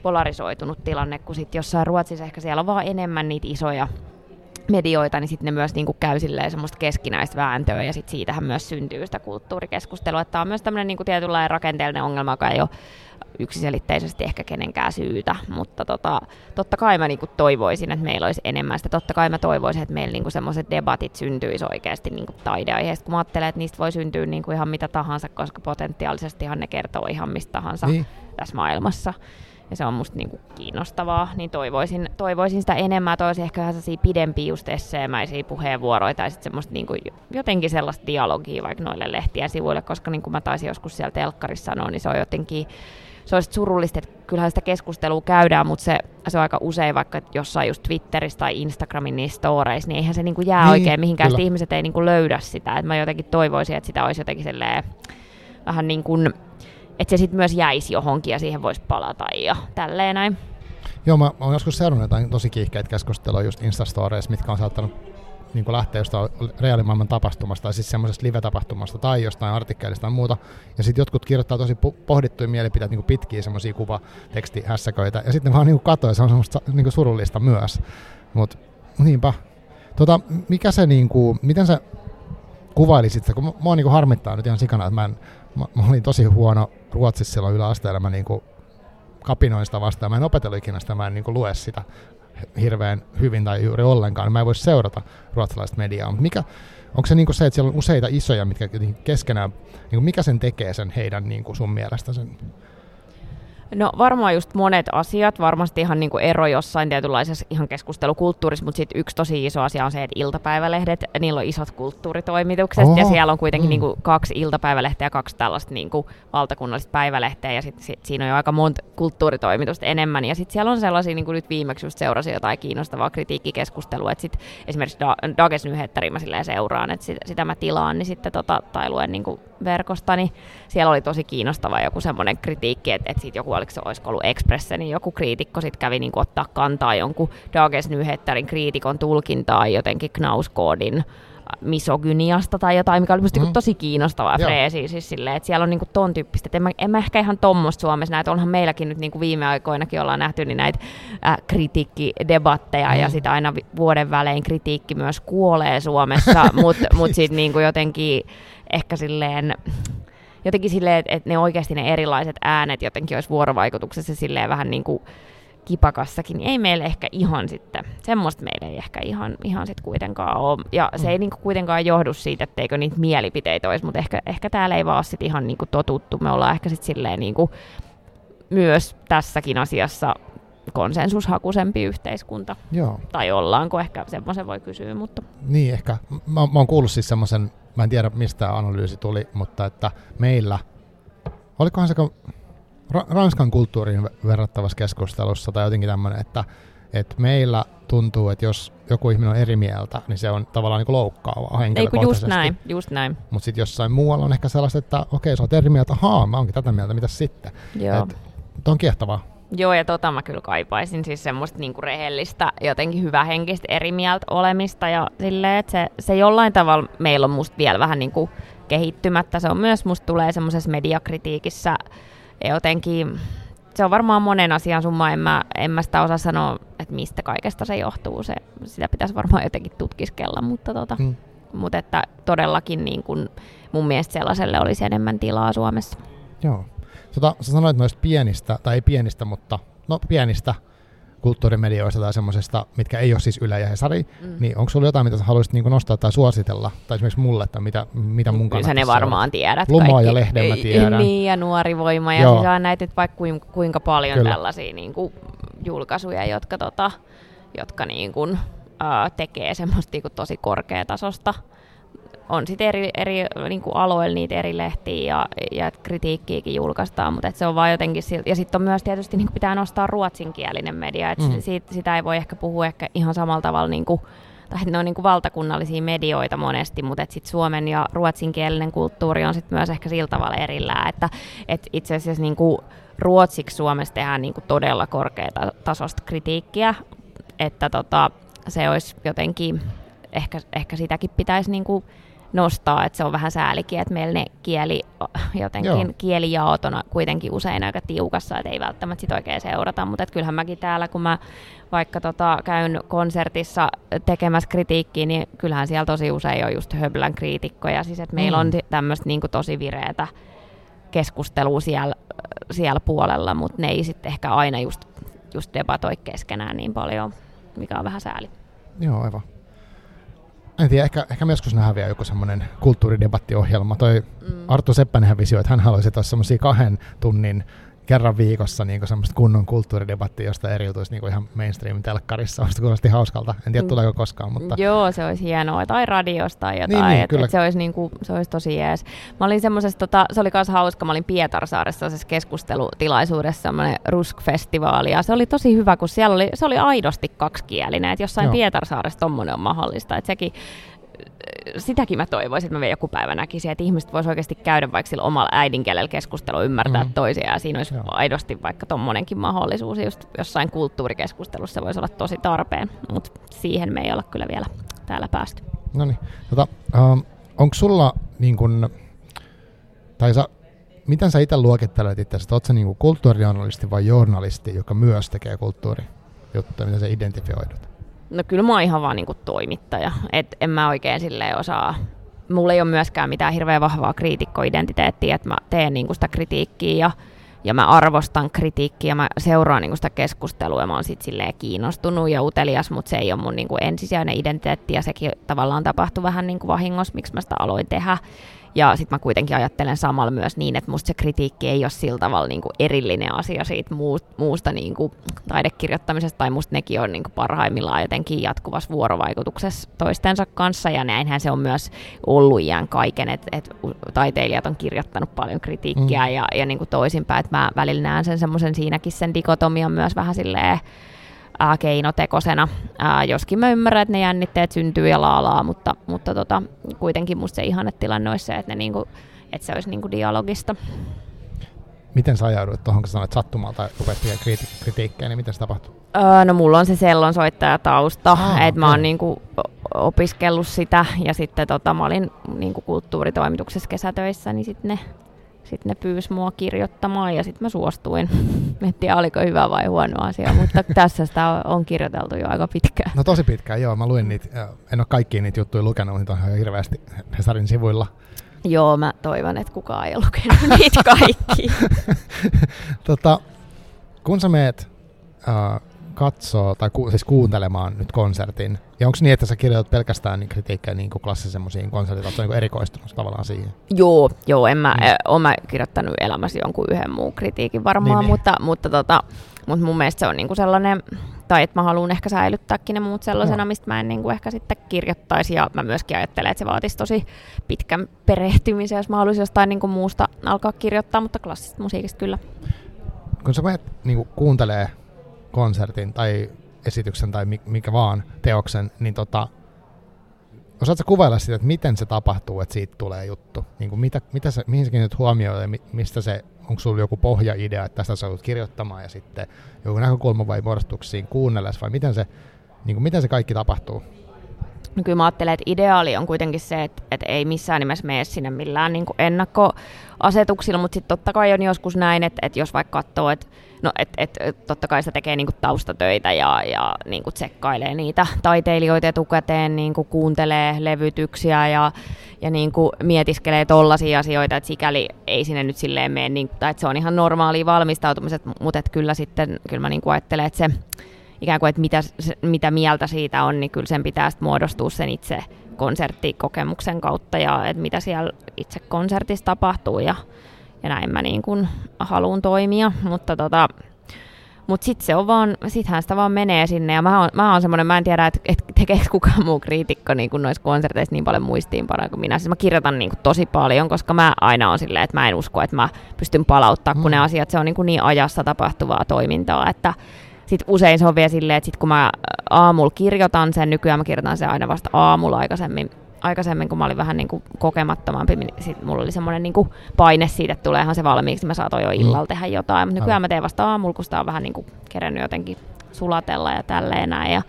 polarisoitunut tilanne, kun sitten jossain Ruotsissa ehkä siellä on vaan enemmän niitä isoja medioita, niin sitten ne myös niinku käy semmoista keskinäistä vääntöä ja sitten siitähän myös syntyy sitä kulttuurikeskustelua. Tämä on myös tämmöinen niinku tietynlainen rakenteellinen ongelma, joka ei ole yksiselitteisesti ehkä kenenkään syytä, mutta tota, totta kai mä niinku toivoisin, että meillä olisi enemmän sitä. Totta kai mä toivoisin, että meillä niinku semmoiset debatit syntyisi oikeasti niinku taideaiheesta, kun mä ajattelen, että niistä voi syntyä niinku ihan mitä tahansa, koska potentiaalisestihan ne kertoo ihan mistä tahansa niin. tässä maailmassa ja se on musta niinku kiinnostavaa, niin toivoisin, toivoisin sitä enemmän, toivoisin ehkä vähän pidempiä just esseemäisiä puheenvuoroja tai sitten semmoista niinku, jotenkin sellaista dialogia vaikka noille lehtien sivuille, koska niin kuin mä taisin joskus siellä telkkarissa sanoa, niin se on jotenkin se olisi surullista, että kyllähän sitä keskustelua käydään, mutta se, se on aika usein vaikka jossain just Twitterissä tai Instagramin niissä storeissa, niin eihän se niinku jää niin, oikein mihinkään, että ihmiset ei niinku löydä sitä. Et mä jotenkin toivoisin, että sitä olisi jotenkin vähän niin kuin, että se sitten myös jäisi johonkin ja siihen voisi palata ja tälleen näin. Joo, mä, oon joskus seurannut jotain tosi kiihkeitä keskustelua just Instastoreissa, mitkä on saattanut niin lähteä jostain reaalimaailman tapahtumasta tai siis semmoisesta live-tapahtumasta tai jostain artikkelista tai muuta. Ja sitten jotkut kirjoittaa tosi pohdittuja mielipiteitä, niin pitkiä semmoisia kuvatekstihässäköitä. Ja sitten ne vaan niin katsoo, ja se on semmoista niin surullista myös. Mutta niinpä. Tota, mikä se, niin kuin, miten sä kuvailisit sitä, kun mua niin harmittaa nyt ihan sikana, että mä, en, mä, mä olin tosi huono Ruotsissa silloin yläasteella, mä niin kuin kapinoin sitä vastaan, mä en opetellut ikinä sitä, mä en niin kuin lue sitä hirveän hyvin tai juuri ollenkaan. Mä en voi seurata ruotsalaista mediaa, mutta mikä, onko se niin se, että siellä on useita isoja, mitkä keskenään, niin mikä sen tekee sen heidän niin kuin sun mielestä sen No varmaan just monet asiat, varmasti ihan niin kuin ero jossain tietynlaisessa ihan keskustelukulttuurissa, mutta sitten yksi tosi iso asia on se, että iltapäivälehdet, niillä on isot kulttuuritoimitukset Oho. ja siellä on kuitenkin mm. niin kuin kaksi iltapäivälehteä ja kaksi tällaista niin kuin valtakunnallista päivälehteä ja sitten sit siinä on jo aika monta kulttuuritoimitusta enemmän ja sitten siellä on sellaisia, niin kuin nyt viimeksi just seurasin jotain kiinnostavaa kritiikkikeskustelua, että sitten esimerkiksi Dages Nyhetteri mä seuraan, että sitä, sitä mä tilaan, niin sitten tota, tai luen niin kuin verkosta, niin siellä oli tosi kiinnostava joku semmoinen kritiikki, että, että siitä joku, oliko se olisiko ollut Express, niin joku kriitikko sitten kävi niin ottaa kantaa jonkun Dages Nyhetterin kriitikon tulkintaa jotenkin Knauskoodin misogyniasta tai jotain, mikä oli musta mm. tosi kiinnostavaa Joo. freesiä. Siis silleen, että siellä on niinku ton tyyppistä. En mä, en mä ehkä ihan tommoista Suomessa näitä. Onhan meilläkin nyt niinku viime aikoinakin ollaan nähty niin näitä äh, kritiikkidebatteja mm. ja sitä aina vuoden välein kritiikki myös kuolee Suomessa, mutta *laughs* mut sitten niinku jotenkin ehkä silleen jotenkin silleen, että et ne oikeasti ne erilaiset äänet jotenkin olisi vuorovaikutuksessa silleen vähän niin kuin kipakassakin, niin ei meillä ehkä ihan sitten, semmoista meillä ei ehkä ihan, ihan sitten kuitenkaan ole. Ja se ei mm. niinku kuitenkaan johdu siitä, etteikö niitä mielipiteitä olisi, mutta ehkä, ehkä täällä ei vaan sit ihan niinku totuttu. Me ollaan ehkä sitten silleen niinku myös tässäkin asiassa konsensushakuisempi yhteiskunta. Joo. Tai ollaanko, ehkä semmoisen voi kysyä, mutta... Niin ehkä. Mä, mä oon kuullut siis semmoisen, mä en tiedä mistä analyysi tuli, mutta että meillä, olikohan se Ranskan kulttuuriin verrattavassa keskustelussa tai jotenkin tämmöinen, että, että meillä tuntuu, että jos joku ihminen on eri mieltä, niin se on tavallaan niin loukkaavaa henkilökohtaisesti. just näin, just näin. Mutta sitten jossain muualla on ehkä sellaista, että okei, sä oot eri mieltä, haa, mä oonkin tätä mieltä, mitä sitten? Joo. Et, on kiehtovaa. Joo, ja tota mä kyllä kaipaisin, siis semmoista niinku rehellistä, jotenkin hyvähenkistä eri mieltä olemista, ja silleen, että se, se jollain tavalla meillä on musta vielä vähän niinku kehittymättä, se on myös musta tulee semmoisessa mediakritiikissä jotenkin, se on varmaan monen asian summa, en mä, en mä sitä osaa sanoa, että mistä kaikesta se johtuu, se, sitä pitäisi varmaan jotenkin tutkiskella, mutta, tota, mm. mutta että todellakin niin kun mun mielestä sellaiselle olisi enemmän tilaa Suomessa. Joo. Tota, sä sanoit noista pienistä, tai ei pienistä, mutta no pienistä kulttuurimedioista tai semmoisesta, mitkä ei ole siis Yle ja Hesari, mm. niin onko sulla jotain, mitä sä haluaisit niin nostaa tai suositella, tai esimerkiksi mulle, että mitä, mitä mun kannattaa Kyllä ne varmaan tiedät Lumoa kaikki. ja lehden mä tiedän. Niin, ja nuori voima, ja siis on näitä vaikka kuinka paljon Kyllä. tällaisia niin kuin, julkaisuja, jotka, tota, jotka niin kuin, tekee semmoista niin kuin, tosi korkeatasosta on sitten eri, eri niin kuin aloilla niitä eri lehtiä ja, ja kritiikkiäkin julkaistaan, mutta se on vaan jotenkin siltä. Ja sitten on myös tietysti niin pitää nostaa ruotsinkielinen media, että mm. siitä, sitä ei voi ehkä puhua ehkä ihan samalla tavalla niin kuin, tai ne on niin kuin valtakunnallisia medioita monesti, mutta sitten suomen ja ruotsinkielinen kulttuuri on sitten myös ehkä sillä tavalla erillään, että et itse asiassa niin kuin ruotsiksi Suomessa tehdään niin kuin todella korkeatasoista kritiikkiä, että tota, se olisi jotenkin, ehkä, ehkä sitäkin pitäisi niin kuin nostaa, että se on vähän säälikin, että meillä ne kieli, jotenkin Joo. kielijaot on kuitenkin usein aika tiukassa, että ei välttämättä sit oikein seurata, mutta kyllähän mäkin täällä, kun mä vaikka tota, käyn konsertissa tekemässä kritiikkiä, niin kyllähän siellä tosi usein on just höblän kriitikkoja, siis että meillä mm. on tämmöistä niin tosi vireätä keskustelua siellä, siellä puolella, mutta ne ei sitten ehkä aina just, just debatoi keskenään niin paljon, mikä on vähän sääli. Joo, aivan. En tiedä, ehkä, ehkä me joskus nähdään vielä joku semmoinen kulttuuridebattiohjelma. Toi mm. Arttu Seppänen visio, että hän haluaisi tuossa semmoisia kahden tunnin kerran viikossa niin semmoista kunnon kulttuuridebattia, josta eriytyisi niin ihan mainstream-telkkarissa. Musta kuulosti hauskalta. En tiedä, mm. tuleeko koskaan, mutta... Joo, se olisi hienoa. Tai radiosta tai jotain. Niin, niin, et, et se, olisi niin kuin, se olisi tosi jees. Mä olin semmoisessa, tota, se oli myös hauska, mä olin Pietarsaaressa keskustelutilaisuudessa, semmoinen Rusk-festivaali, ja se oli tosi hyvä, kun siellä oli, se oli aidosti kaksikielinen, että jossain Joo. Pietarsaaressa tommonen on mahdollista. Että sekin, sitäkin mä toivoisin, että mä vielä joku päivä näkisin, että ihmiset voisivat oikeasti käydä vaikka sillä omalla äidinkielellä keskustelua, ymmärtää mm-hmm. toisia, ja siinä olisi Joo. aidosti vaikka tommonenkin mahdollisuus, just jossain kulttuurikeskustelussa voisi olla tosi tarpeen, mutta siihen me ei olla kyllä vielä täällä päästy. No niin, tota, um, onko sulla niin kun, tai sä, miten sä itse luokittelet itse, että oletko niin kulttuurijournalisti vai journalisti, joka myös tekee kulttuurijuttuja, miten sä identifioidut? No kyllä mä oon ihan vaan niinku toimittaja. Et en mä oikein silleen osaa mulla ei ole myöskään mitään hirveän vahvaa kriitikkoidentiteettiä, että mä teen niinku sitä kritiikkiä ja, ja mä arvostan kritiikkiä, mä seuraan niinku sitä keskustelua ja mä oon sit silleen kiinnostunut ja utelias, mutta se ei ole mun niinku ensisijainen identiteetti ja sekin tavallaan tapahtui vähän niinku vahingossa, miksi mä sitä aloin tehdä. Ja sitten mä kuitenkin ajattelen samalla myös niin, että musta se kritiikki ei ole sillä tavalla niin kuin erillinen asia siitä muusta niin kuin taidekirjoittamisesta, tai musta nekin on niin kuin parhaimmillaan jotenkin jatkuvassa vuorovaikutuksessa toistensa kanssa, ja näinhän se on myös ollut iän kaiken, että et taiteilijat on kirjoittanut paljon kritiikkiä, mm. ja, ja niin kuin toisinpäin, että mä välillä näen sen semmoisen siinäkin sen dikotomian myös vähän silleen, ää, keinotekosena. Ää, joskin mä ymmärrän, että ne jännitteet syntyy ja laalaa, mutta, mutta tota, kuitenkin musta se ihannetilanne olisi se, että, ne niinku, että se olisi niinku dialogista. Miten sä ajauduit tuohon, kun sanoit sattumalta rupeat kriti- kritiikkiä, niin miten se tapahtui? Öö, no mulla on se sellon soittaja tausta, ah, että okay. mä oon niinku opiskellut sitä ja sitten tota, mä olin niin kuin kulttuuritoimituksessa kesätöissä, niin sitten ne, sit ne pyysi mua kirjoittamaan ja sitten mä suostuin. *laughs* En tiedä, oliko hyvä vai huono asia, mutta *laughs* tässä sitä on kirjoiteltu jo aika pitkään. No tosi pitkään, joo. Mä luin niitä, en ole kaikkia niitä juttuja lukenut, niitä on ihan hirveästi Hesarin sivuilla. Joo, mä toivon, että kukaan ei ole lukenut *laughs* niitä kaikki. tota, kun sä meet äh, katsoo tai ku, siis kuuntelemaan nyt konsertin, ja onko niin, että sä kirjoitat pelkästään niin kritiikkejä niin klassisen semmoisiin konsertit, oletko niin erikoistunut tavallaan siihen? Joo, joo en mä, mm. oon mä kirjoittanut elämässä jonkun yhden muun kritiikin varmaan, niin, mutta, niin. mutta, tota, mutta mun mielestä se on niinku sellainen, tai että mä haluan ehkä säilyttääkin ne muut sellaisena, no. mistä mä en niinku ehkä sitten kirjoittaisi, ja mä myöskin ajattelen, että se vaatisi tosi pitkän perehtymisen, jos mä haluaisin jostain niinku muusta alkaa kirjoittaa, mutta klassista musiikista kyllä. Kun sä menet niinku kuuntelee konsertin tai esityksen tai mikä vaan teoksen, niin tota, osaatko kuvailla sitä, että miten se tapahtuu, että siitä tulee juttu? Niin kuin mitä, mitä sä, mihin sä kiinnität huomioon ja mistä se, onko sulla joku pohjaidea, että tästä sä kirjoittamaan ja sitten joku näkökulma vai muodostuuko siinä kuunnellessa vai miten se, niin kuin miten se kaikki tapahtuu? Kyllä mä ajattelen, että ideaali on kuitenkin se, että, että ei missään nimessä mene sinne millään niin kuin ennakkoasetuksilla, mutta sitten totta kai on joskus näin, että, että jos vaikka katsoo, että no et, et, totta kai se tekee niinku taustatöitä ja, ja niinku tsekkailee niitä taiteilijoita etukäteen, niinku kuuntelee levytyksiä ja, ja niinku mietiskelee tollaisia asioita, että sikäli ei sinne nyt silleen mene, niin, tai että se on ihan normaali valmistautumiset, mutta et kyllä sitten, kyllä mä niinku ajattelen, että se ikään kuin, että mitä, mitä mieltä siitä on, niin kyllä sen pitää muodostua sen itse konserttikokemuksen kautta ja että mitä siellä itse konsertissa tapahtuu ja, ja näin mä niin kuin haluan toimia, mutta tota, mutta sitten se on vaan, sittenhän sitä vaan menee sinne, ja mä oon, mä oon semmoinen, mä en tiedä, että et tekeekö kukaan muu kriitikko niin kuin noissa konserteissa niin paljon muistiinpanoja kuin minä. Siis mä kirjoitan niin kuin tosi paljon, koska mä aina on silleen, että mä en usko, että mä pystyn palauttaa, kun mm. ne asiat, se on niin, kuin niin ajassa tapahtuvaa toimintaa, että sit usein se on vielä silleen, että sit kun mä aamulla kirjoitan sen, nykyään mä kirjoitan sen aina vasta aamulla aikaisemmin, aikaisemmin, kun mä olin vähän niin kuin kokemattomampi, niin sit mulla oli semmoinen niin kuin paine siitä, että tuleehan se valmiiksi, mä saatoin jo mm. illalla tehdä jotain. Mutta nykyään mä teen vasta aamulla, kun sitä on vähän niin kuin kerennyt jotenkin sulatella ja tälleen näin. Ja,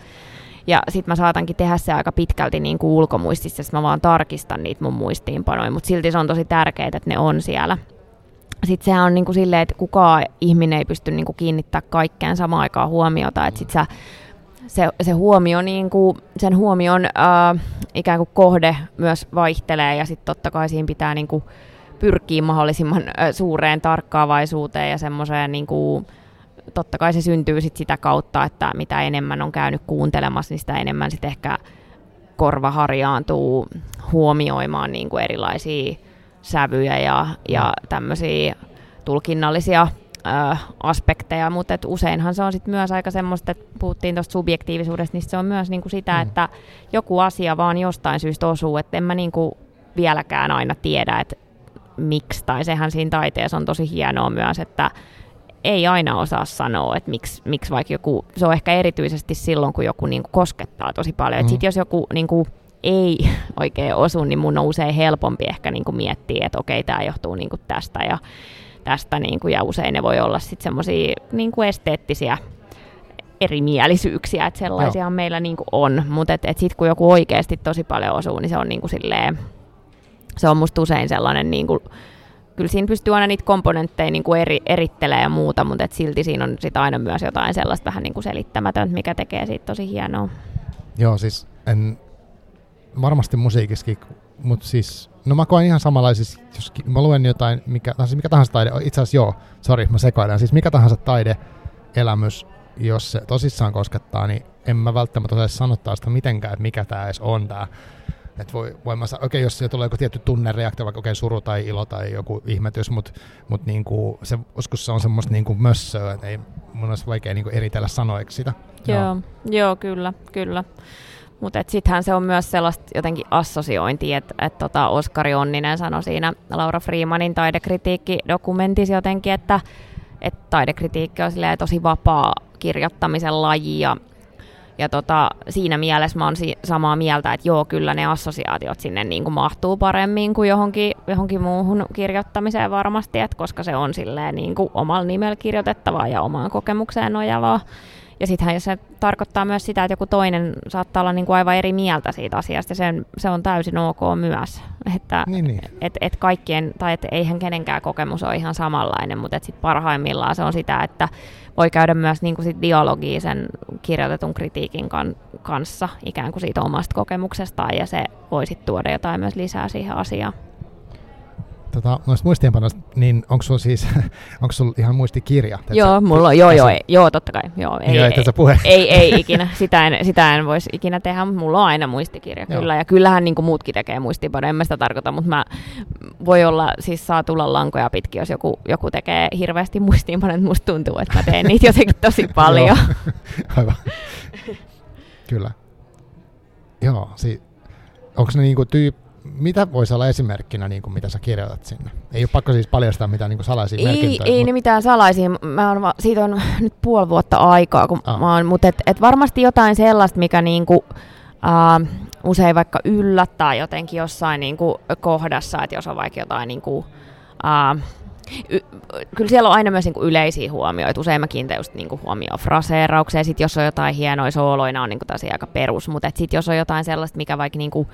ja sitten mä saatankin tehdä se aika pitkälti niin kuin ulkomuistissa, että mä vaan tarkistan niitä mun muistiinpanoja, mutta silti se on tosi tärkeää, että ne on siellä. Sitten sehän on niin silleen, että kukaan ihminen ei pysty niin kuin kiinnittämään kaikkeen samaan aikaan huomiota, että sit sä se, se huomio, niin sen huomion äh, ikään kuin kohde myös vaihtelee ja sitten totta kai siinä pitää niin pyrkiä mahdollisimman äh, suureen tarkkaavaisuuteen ja semmoiseen niin totta kai se syntyy sit sitä kautta, että mitä enemmän on käynyt kuuntelemassa, niin sitä enemmän sitten ehkä korva harjaantuu huomioimaan niin kuin erilaisia sävyjä ja, ja tämmöisiä tulkinnallisia ö, aspekteja, mutta et useinhan se on sit myös aika semmoista, että puhuttiin tuosta subjektiivisuudesta, niin se on myös niinku sitä, mm. että joku asia vaan jostain syystä osuu, että en mä niinku vieläkään aina tiedä, että miksi, tai sehän siinä taiteessa on tosi hienoa myös, että ei aina osaa sanoa, että miksi, miksi vaikka joku, se on ehkä erityisesti silloin, kun joku niinku koskettaa tosi paljon, mm. että sit jos joku niinku, ei *laughs* oikein osu, niin mun on usein helpompi ehkä niinku miettiä, että okei, tämä johtuu niinku tästä ja tästä, niin kuin, ja usein ne voi olla sitten semmoisia niin esteettisiä erimielisyyksiä, että sellaisia Joo. meillä niin kuin on, mutta et, et sitten kun joku oikeasti tosi paljon osuu, niin se on niin kuin silleen, se on musta usein sellainen, niin kuin, kyllä siinä pystyy aina niitä komponentteja niin kuin eri, erittelemään ja muuta, mutta et silti siinä on sit aina myös jotain sellaista vähän niin kuin selittämätöntä, mikä tekee siitä tosi hienoa. Joo, siis en, varmasti musiikissakin, mutta siis No mä koen ihan samanlaisissa, jos mä luen jotain, mikä, siis mikä tahansa taide, itse asiassa joo, sori, mä sekoilen, siis mikä tahansa taideelämys, jos se tosissaan koskettaa, niin en mä välttämättä osaa sanottaa sitä mitenkään, että mikä tämä edes on tämä. Että voi, voi mä okei, okay, jos siellä tulee joku tietty tunnereaktio, vaikka okay, suru tai ilo tai joku ihmetys, mutta mut niinku, se, joskus se on semmoista niinku mössöä, että ei, mun olisi vaikea niinku eritellä sanoiksi sitä. Joo, joo, joo kyllä, kyllä. Mutta sittenhän se on myös sellaista jotenkin assosiointia, että et tota Oskari Onninen sanoi siinä Laura Freemanin taidekritiikki-dokumentissa jotenkin, että et taidekritiikki on tosi vapaa kirjoittamisen laji ja, ja tota, siinä mielessä mä oon si- samaa mieltä, että joo, kyllä ne assosiaatiot sinne niin kuin mahtuu paremmin kuin johonkin, johonkin muuhun kirjoittamiseen varmasti, että koska se on silleen niin kuin omalla nimellä kirjoitettavaa ja omaan kokemukseen nojavaa. Ja sittenhän se tarkoittaa myös sitä, että joku toinen saattaa olla niin kuin aivan eri mieltä siitä asiasta, ja sen, se on täysin ok myös. *laughs* Että Niin, niin. et, et kaikkien, tai et eihän kenenkään kokemus ole ihan samanlainen, mutta et sit parhaimmillaan se on sitä, että voi käydä myös niin kuin sit dialogia sen kirjoitetun kritiikin kan, kanssa, ikään kuin siitä omasta kokemuksestaan, ja se voi sitten tuoda jotain myös lisää siihen asiaan. Tota, noista muistiinpanoista, niin onko sulla siis, *laughs* onko sulla ihan muistikirja? Joo, sä- mulla on, joo, joo, ei, joo, totta kai, joo, ei, Joo, ei, puhe. ei, ei ikinä, *laughs* sitä en, sitä en voisi ikinä tehdä, mutta mulla on aina muistikirja Joo. kyllä, ja kyllähän niin muutkin tekee muistiinpanoja, en mä sitä tarkoita, mutta mä, voi olla, siis saa tulla lankoja pitkin, jos joku, joku tekee hirveästi muistiinpanoja, että musta tuntuu, että mä teen niitä jotenkin tosi *laughs* paljon. Aivan. Kyllä. Joo, si- onko ne niinku tyyp... Mitä voisi olla esimerkkinä, niinku, mitä sä kirjoitat sinne? Ei ole pakko siis paljastaa mitään niinku salaisia Ei, merkintöjä. ei mut- ne mitään salaisia. Mä oon, va- siitä on *laughs* nyt puoli vuotta aikaa, kun Ah. mä oon, mutta et, et varmasti jotain sellaista, mikä niinku, uh, usein vaikka yllättää jotenkin jossain niinku kohdassa, että jos on vaikka jotain niinku, uh, y- kyllä siellä on aina myös niinku yleisiä huomioita. Usein mä kiinnitän just niinku huomioon fraseeraukseen. Sitten jos on jotain hienoja sooloina, on niinku taas aika perus. Mutta sitten jos on jotain sellaista, mikä vaikka niinku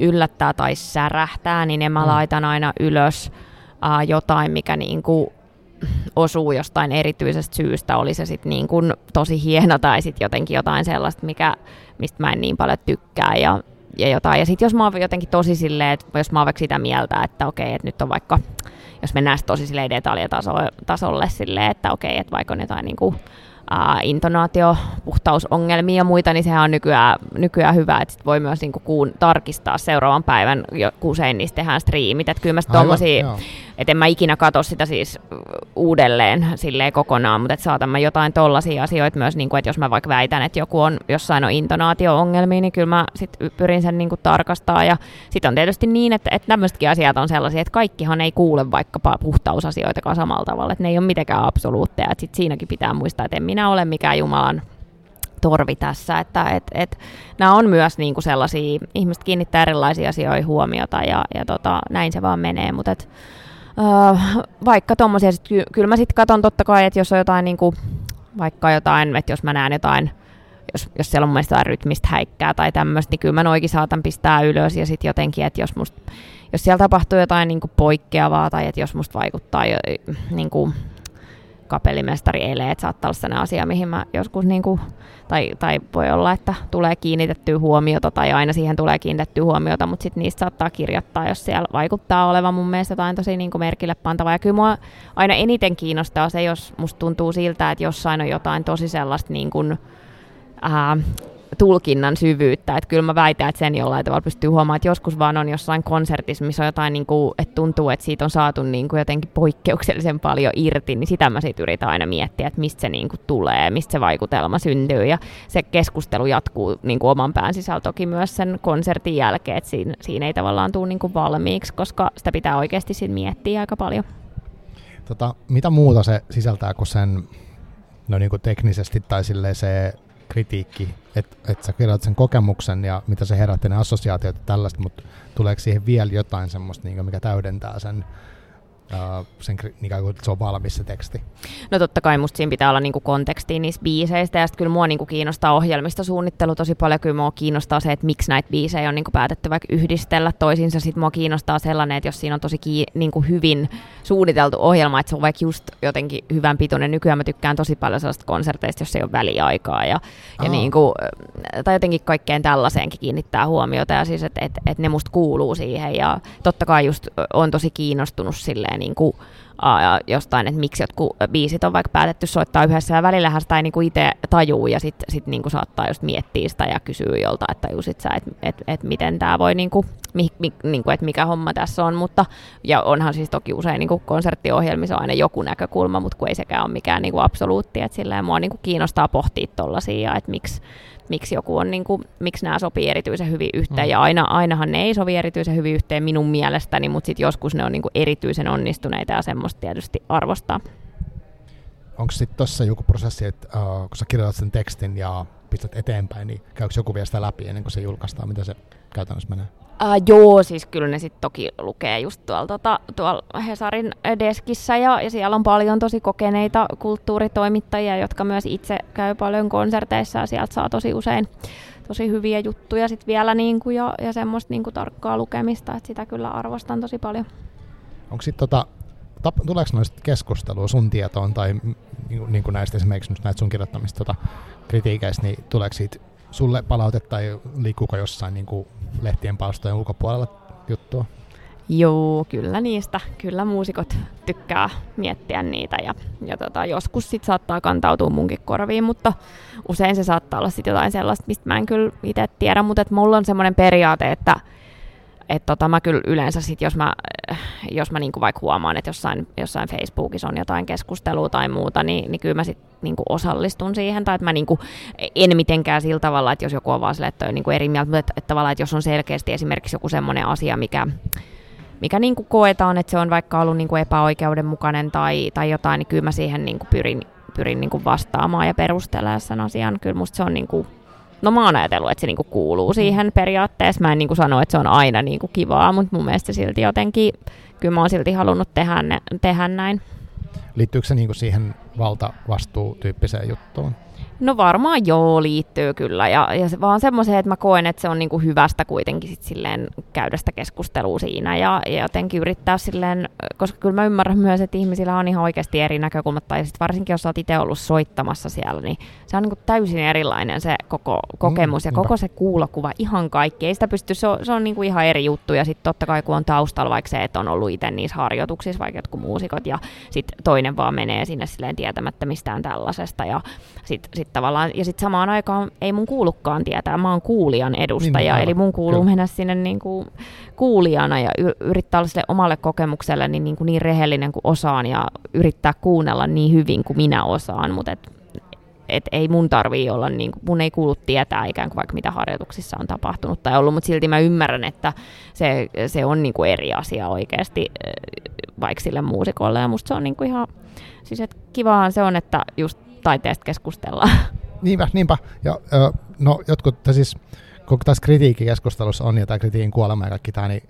yllättää tai särähtää, niin ne mä Mm. laitan aina ylös uh, jotain, mikä niinku osuu jostain erityisestä syystä, oli se sitten niin kuin tosi hieno tai sitten jotenkin jotain sellaista, mikä, mistä mä en niin paljon tykkää ja, ja jotain. Ja sitten jos mä oon jotenkin tosi silleen, että jos mä oon vaikka sitä mieltä, että okei, että nyt on vaikka, jos mennään tosi silleen detaljatasolle silleen, että okei, että vaikka on jotain niin kuin, ää, intonaatio, puhtausongelmia ja muita, niin sehän on nykyään, nykyään hyvä, että sit voi myös niinku kuun, tarkistaa seuraavan päivän, jo, kun usein niistä tehdään striimit, että kyllä mä tommosia, että en mä ikinä katso sitä siis uudelleen silleen kokonaan, mutta että saatan mä jotain tollaisia asioita myös, niin kuin, että jos mä vaikka väitän, että joku on jossain on intonaatio-ongelmia, niin kyllä mä sit pyrin sen niin kuin tarkastaa. Ja sitten on tietysti niin, että, että tämmöisetkin asiat on sellaisia, että kaikkihan ei kuule vaikkapa puhtausasioitakaan samalla tavalla, että ne ei ole mitenkään absoluutteja. Että sit siinäkin pitää muistaa, että en minä ole mikään Jumalan torvi tässä, että et, et, nämä on myös niinku sellaisia, ihmiset kiinnittää erilaisia asioihin huomiota ja, ja tota, näin se vaan menee, mutta et, äh, vaikka tommosia, sit, ky- kyllä mä sitten katon totta kai, että jos on jotain niinku, vaikka jotain, että jos mä näen jotain, jos, jos siellä on mun rytmistä häikkää tai tämmöistä, niin kyllä mä noikin saatan pistää ylös ja sitten jotenkin, että jos musta jos siellä tapahtuu jotain niin kuin poikkeavaa tai että jos musta vaikuttaa jo, niin kuin kapellimestari eleet saattaa olla sellainen asia, mihin mä joskus niin kuin, tai, tai voi olla, että tulee kiinnitettyä huomiota tai aina siihen tulee kiinnitettyä huomiota, mutta sitten niistä saattaa kirjoittaa, jos siellä vaikuttaa olevan mun mielestä jotain tosi niin kuin merkille pantavaa. Ja kyllä mua aina eniten kiinnostaa se, jos musta tuntuu siltä, että jossain on jotain tosi sellaista niin kuin, ää, tulkinnan syvyyttä. Että kyllä mä väitän, että sen jollain tavalla pystyy huomaamaan, että joskus vaan on jossain konsertissa, missä on jotain, niin kuin, että tuntuu, että siitä on saatu niin kuin jotenkin poikkeuksellisen paljon irti, niin sitä mä siitä yritän aina miettiä, että mistä se niin kuin tulee, mistä se vaikutelma syntyy. Ja se keskustelu jatkuu niin kuin oman pään sisällä toki myös sen konsertin jälkeen, että siinä, siinä ei tavallaan tule niin kuin valmiiksi, koska sitä pitää oikeasti siinä miettiä aika paljon. Tota, mitä muuta se sisältää kuin sen no niin kuin teknisesti tai se kritiikki, että et sä kirjoitat sen kokemuksen ja mitä se herätti ne assosiaatiot ja tällaista, mutta tuleeko siihen vielä jotain semmoista, niin mikä täydentää sen, sen ikään kuin, että se on valmis se teksti? No totta kai musta siinä pitää olla niinku kontekstia niistä biiseistä, ja sitten kyllä mua niinku kiinnostaa ohjelmistosuunnittelu tosi paljon, kyllä mua kiinnostaa se, että miksi näitä biisejä on niinku päätetty vaikka yhdistellä toisiinsa, sitten mua kiinnostaa sellainen, että jos siinä on tosi kii- niinku hyvin suunniteltu ohjelma, että se on vaikka just jotenkin hyvän pituinen, nykyään mä tykkään tosi paljon sellaista konserteista, jos ei ole väliaikaa, ja, ja Aa. niinku, tai jotenkin kaikkeen tällaiseenkin kiinnittää huomiota, ja siis, että et, et ne musta kuuluu siihen, ja totta kai just on tosi kiinnostunut silleen niin kuin, aa, jostain, että miksi jotkut biisit on vaikka päätetty soittaa yhdessä ja välillähän sitä ei niinku itse tajuu ja sitten sit niinku saattaa just miettiä sitä ja kysyä jolta, että tajusit sä, että et, et miten tämä voi, niinku, mi, mi, niinku, että mikä homma tässä on, mutta ja onhan siis toki usein niinku konserttiohjelmissa on aina joku näkökulma, mutta kun ei sekään ole mikään niinku absoluutti, että silleen mua niinku kiinnostaa pohtia tollasia, että miksi miksi joku on, niin kuin, miksi nämä sopii erityisen hyvin yhteen, Mm. ja aina, ainahan ne ei sovi erityisen hyvin yhteen minun mielestäni, mutta sitten joskus ne on niin kuin erityisen onnistuneita ja semmoista tietysti arvostaa. Onko sitten tuossa joku prosessi, että uh, kun sä kirjoitat sen tekstin ja pistät eteenpäin, niin käykö joku vielä sitä läpi ennen kuin se julkaistaan, mitä se käytännössä menee? Uh, joo, siis kyllä ne sitten toki lukee just tuolla, tota, tuolla Hesarin deskissä ja, ja siellä on paljon tosi kokeneita kulttuuritoimittajia, jotka myös itse käy paljon konserteissa ja sieltä saa tosi usein tosi hyviä juttuja sit vielä niin kuin ja, ja semmoista niin kuin tarkkaa lukemista, että sitä kyllä arvostan tosi paljon. Onko sitten tota, tuleeko noista keskustelua sun tietoon tai niin kuin näistä esimerkiksi nyt näitä sun kirjoittamista tota, kritiikeistä, niin tuleeko siitä sulle palautetta tai liikkuuko jossain niin kuin lehtien palstojen ulkopuolella juttua? Joo, kyllä niistä. Kyllä muusikot tykkää miettiä niitä ja, ja tota, joskus sit saattaa kantautua munkin korviin, mutta usein se saattaa olla sit jotain sellaista, mistä mä en kyllä itse tiedä, mutta mulla on semmoinen periaate, että et tota, mä kyllä yleensä sit, jos mä, jos mä niinku vaikka huomaan, että jossain, jossain Facebookissa on jotain keskustelua tai muuta, niin, niin kyllä mä sit niinku osallistun siihen, tai että mä niinku, en mitenkään sillä tavalla, että jos joku on vaan sille, että on niinku eri mieltä, mutta että, tavallaan, että jos on selkeästi esimerkiksi joku semmoinen asia, mikä, mikä niin kuin koetaan, että se on vaikka ollut niin kuin epäoikeudenmukainen tai, tai jotain, niin kyllä mä siihen niin kuin pyrin, pyrin niin kuin vastaamaan ja perustelemaan sen asian. Kyllä musta se on niin kuin, no mä oon ajatellut, että se niin kuin kuuluu siihen periaatteessa. Mä en niin kuin sano, että se on aina niin kuin kivaa, mutta mun mielestä silti jotenkin, kyllä mä oon silti halunnut tehdä, ne, tehdä näin. Liittyykö se niin kuin siihen valta-vastuu-tyyppiseen juttuun? No varmaan joo, liittyy kyllä. Ja, ja se, vaan semmoiseen, että mä koen, että se on niinku hyvästä kuitenkin sit silleen käydä sitä keskustelua siinä ja, ja jotenkin yrittää silleen, koska kyllä mä ymmärrän myös, että ihmisillä on ihan oikeasti eri näkökulmat, tai sit varsinkin jos olet itse ollut soittamassa siellä, niin se on niinku täysin erilainen se koko kokemus mm, ja koko se kuulokuva, ihan kaikki. Ei sitä pysty, se on, se on niinku ihan eri juttu ja sitten totta kai kun on taustalla vaikka se, että on ollut itse niissä harjoituksissa, vaikka jotkut muusikot ja sitten toinen vaan menee sinne silleen tietämättä mistään tällaisesta ja sitten sit tavallaan, ja sitten samaan aikaan ei mun kuulukaan tietää, mä oon kuulijan edustaja, niin, eli mun kuuluu kyllä. mennä sinne niin kuin kuulijana ja yrittää olla sille omalle kokemukselle niin, niin, kuin niin rehellinen kuin osaan ja yrittää kuunnella niin hyvin kuin minä osaan, mutta et, et ei mun tarvii olla, niin kuin, mun ei kuulu tietää ikään kuin vaikka mitä harjoituksissa on tapahtunut tai ollut, mutta silti mä ymmärrän, että se, se on niin kuin eri asia oikeasti vaikka sille muusikolle. Ja musta se on niin kuin ihan, siis että kivahan se on, että just taiteesta keskustellaan. *laughs* Niinpä, niinpä. Ja, no jotkut, siis kun tässä kritiikkikeskustelussa on ja tämä kritiikin kuolema ja kaikki tämä, niin,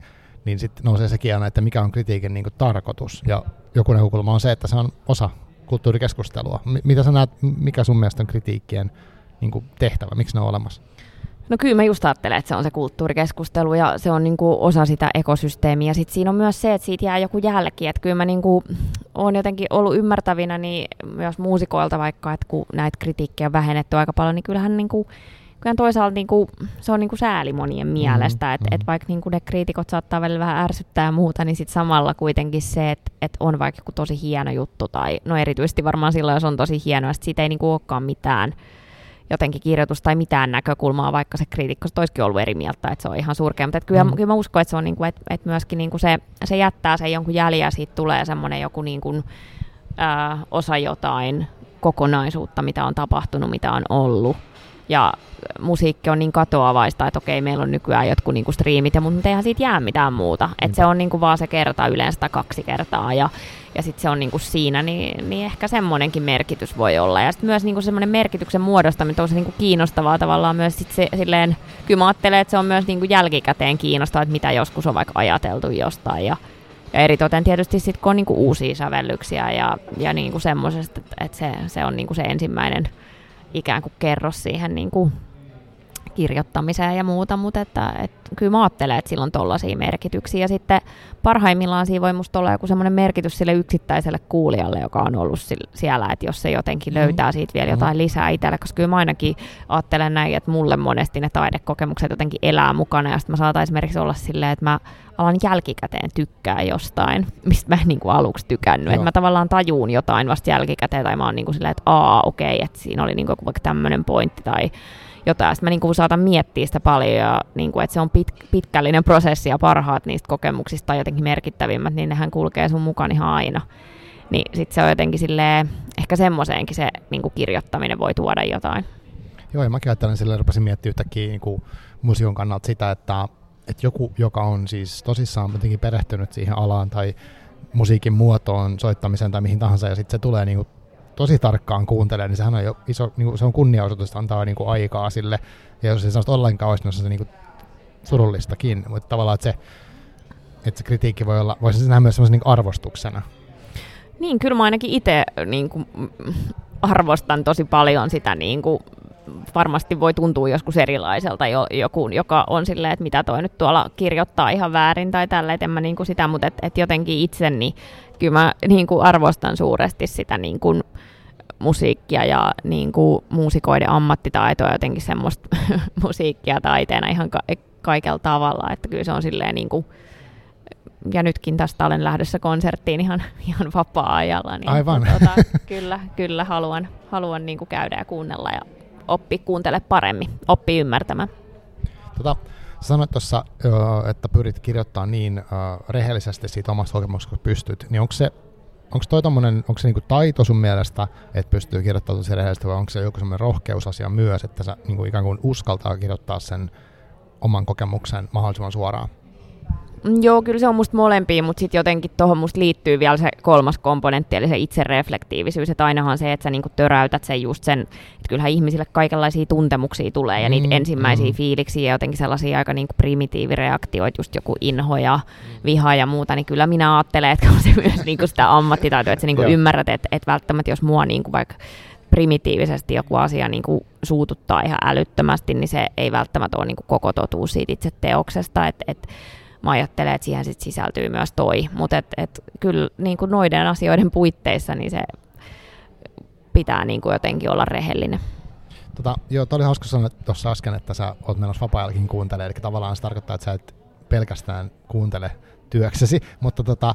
niin sitten nousee sekin aina, että mikä on kritiikin niin kuin, tarkoitus. Ja joku näkökulma on se, että se on osa kulttuurikeskustelua. M- mitä sä näet, mikä sun mielestä on kritiikkien niin kuin, tehtävä, miksi ne on olemassa? No kyllä mä just ajattelen, että se on se kulttuurikeskustelu ja se on niinku osa sitä ekosysteemiä. Sitten siinä on myös se, että siitä jää joku jälki. Että kyllä mä niinku olen jotenkin ollut ymmärtävinä niin myös muusikoilta vaikka, että kun näitä kritiikkejä on vähennetty aika paljon, niin kyllähän niinku, kyllähän toisaalta niinku, se on niinku sääli monien mielestä, mm-hmm. että et vaikka niinku ne kriitikot saattaa välillä vähän ärsyttää ja muuta, niin sitten samalla kuitenkin se, että et on vaikka joku tosi hieno juttu, tai no erityisesti varmaan silloin, jos on tosi hienoa, että siitä ei niinku olekaan mitään jotenkin kirjoitus tai mitään näkökulmaa, vaikka se kriitikko olisikin ollut eri mieltä, että se on ihan surkea. Mutta kyllä, mm. kyllä mä uskon, että se on niin kuin, että, että myöskin niin kuin se, se jättää sen jonkun jäljen ja siitä tulee semmoinen joku niin kuin, ää, osa jotain kokonaisuutta, mitä on tapahtunut, mitä on ollut. Ja musiikki on niin katoavaista, että okei, meillä on nykyään jotkut niinku striimit, ja, mutta eihän siitä jää mitään muuta. Et se on niinku vaan se kerta yleensä kaksi kertaa, ja, ja sitten se on niinku siinä, niin, niin ehkä semmoinenkin merkitys voi olla. Ja sitten myös niinku semmoinen merkityksen muodostaminen on niinku kiinnostavaa tavallaan myös sit se, silleen, kyllä mä ajattelen, että se on myös niinku jälkikäteen kiinnostavaa, että mitä joskus on vaikka ajateltu jostain, ja ja eritoten tietysti sitten, kun on niinku uusia sävellyksiä ja, ja niinku semmoisesta, että se, se on niinku se ensimmäinen ikään kuin kerros siihen niin kuin kirjoittamiseen ja muuta, mutta että, et, kyllä mä ajattelen, että sillä on tollaisia merkityksiä. Ja sitten parhaimmillaan siinä voi musta olla joku semmoinen merkitys sille yksittäiselle kuulijalle, joka on ollut siellä, että jos se jotenkin mm-hmm. löytää siitä vielä jotain mm-hmm. lisää itselle, koska kyllä mä ainakin ajattelen näin, että mulle monesti ne taidekokemukset jotenkin elää mukana, ja sitten mä saatan esimerkiksi olla silleen, että mä alan jälkikäteen tykkää jostain, *laughs* mistä mä en niin kuin aluksi tykännyt. Että mä tavallaan tajuun jotain vasta jälkikäteen, tai mä oon niin kuin silleen, että aa, okei, okay, että siinä oli niin kuin vaikka tämmöinen pointti, tai jotain. Sitten mä niin kuin saatan miettiä sitä paljon, ja niin kuin, että se on pit, pitkällinen prosessi, ja parhaat niistä kokemuksista tai jotenkin merkittävimmät, niin nehän kulkee sun mukaan ihan aina. Niin sitten se on jotenkin silleen, ehkä semmoiseenkin se niin kuin kirjoittaminen voi tuoda jotain. Joo, ja mäkin ajattelen silleen, rupesin miettimään yhtäkkiä niin kuin museon kannalta sitä, että että joku, joka on siis tosissaan jotenkin perehtynyt siihen alaan tai musiikin muotoon, soittamiseen tai mihin tahansa, ja sitten se tulee niinku tosi tarkkaan kuuntelemaan, niin sehän on jo iso, niinku, se on kunniaosoitus, antaa niinku aikaa sille, ja jos se sellaista ollenkaan olisi, niin se niinku surullistakin, mutta tavallaan, että se, että se kritiikki voi olla, voisi nähdä myös niin arvostuksena. Niin, kyllä mä ainakin itse niin kuin, arvostan tosi paljon sitä niin kuin, varmasti voi tuntua joskus erilaiselta jo, joku, joka on silleen, että mitä toi nyt tuolla kirjoittaa ihan väärin tai tällä, että en mä niin kuin sitä, mutta et, et jotenkin itse, niin kyllä mä niin kuin arvostan suuresti sitä niin kuin, musiikkia ja niin kuin, muusikoiden ammattitaitoa jotenkin semmoista *laughs* musiikkia taiteena ihan ka- kaikella tavalla, että kyllä se on silleen niin kuin, ja nytkin tästä olen lähdössä konserttiin ihan, *laughs* ihan vapaa-ajalla. Niin Aivan. Tuota, *laughs* kyllä, kyllä haluan, haluan niin kuin käydä ja kuunnella ja oppi kuuntele paremmin, oppi ymmärtämään. Tota, sanoit tuossa, että pyrit kirjoittamaan niin rehellisesti siitä omasta kokemuksesta, kun pystyt, niin onko se onko toi tommonen, onko se niinku taito sun mielestä, että pystyy kirjoittamaan tosi rehellisesti, vai onko se joku semmoinen rohkeusasia myös, että sä niinku ikään kuin uskaltaa kirjoittaa sen oman kokemuksen mahdollisimman suoraan? Joo, kyllä se on musta molempia, mutta sitten jotenkin tuohon musta liittyy vielä se kolmas komponentti, eli se itsereflektiivisyys, että ainahan se, että sä niinku töräytät sen just sen, että kyllähän ihmisille kaikenlaisia tuntemuksia tulee, ja mm, niitä ensimmäisiä mm. fiiliksiä ja jotenkin sellaisia aika niinku primitiivireaktioita, just joku inho ja viha ja muuta, niin kyllä minä ajattelen, että *laughs* on se myös niinku sitä ammattitaitoa, että sä niinku ymmärrät, että, että välttämättä jos mua niinku vaikka primitiivisesti joku asia niin kuin suututtaa ihan älyttömästi, niin se ei välttämättä ole niin kuin koko totuus siitä itse teoksesta. Et, et mä ajattelen, että siihen sit sisältyy myös toi. Mutta et, et, kyllä niin kuin noiden asioiden puitteissa niin se pitää niin kuin jotenkin olla rehellinen. Tota, joo, toi oli hauska sanoa tuossa äsken, että sä oot menossa vapaa-ajallakin kuuntelemaan, eli tavallaan se tarkoittaa, että sä et pelkästään kuuntele työksesi, mutta tota,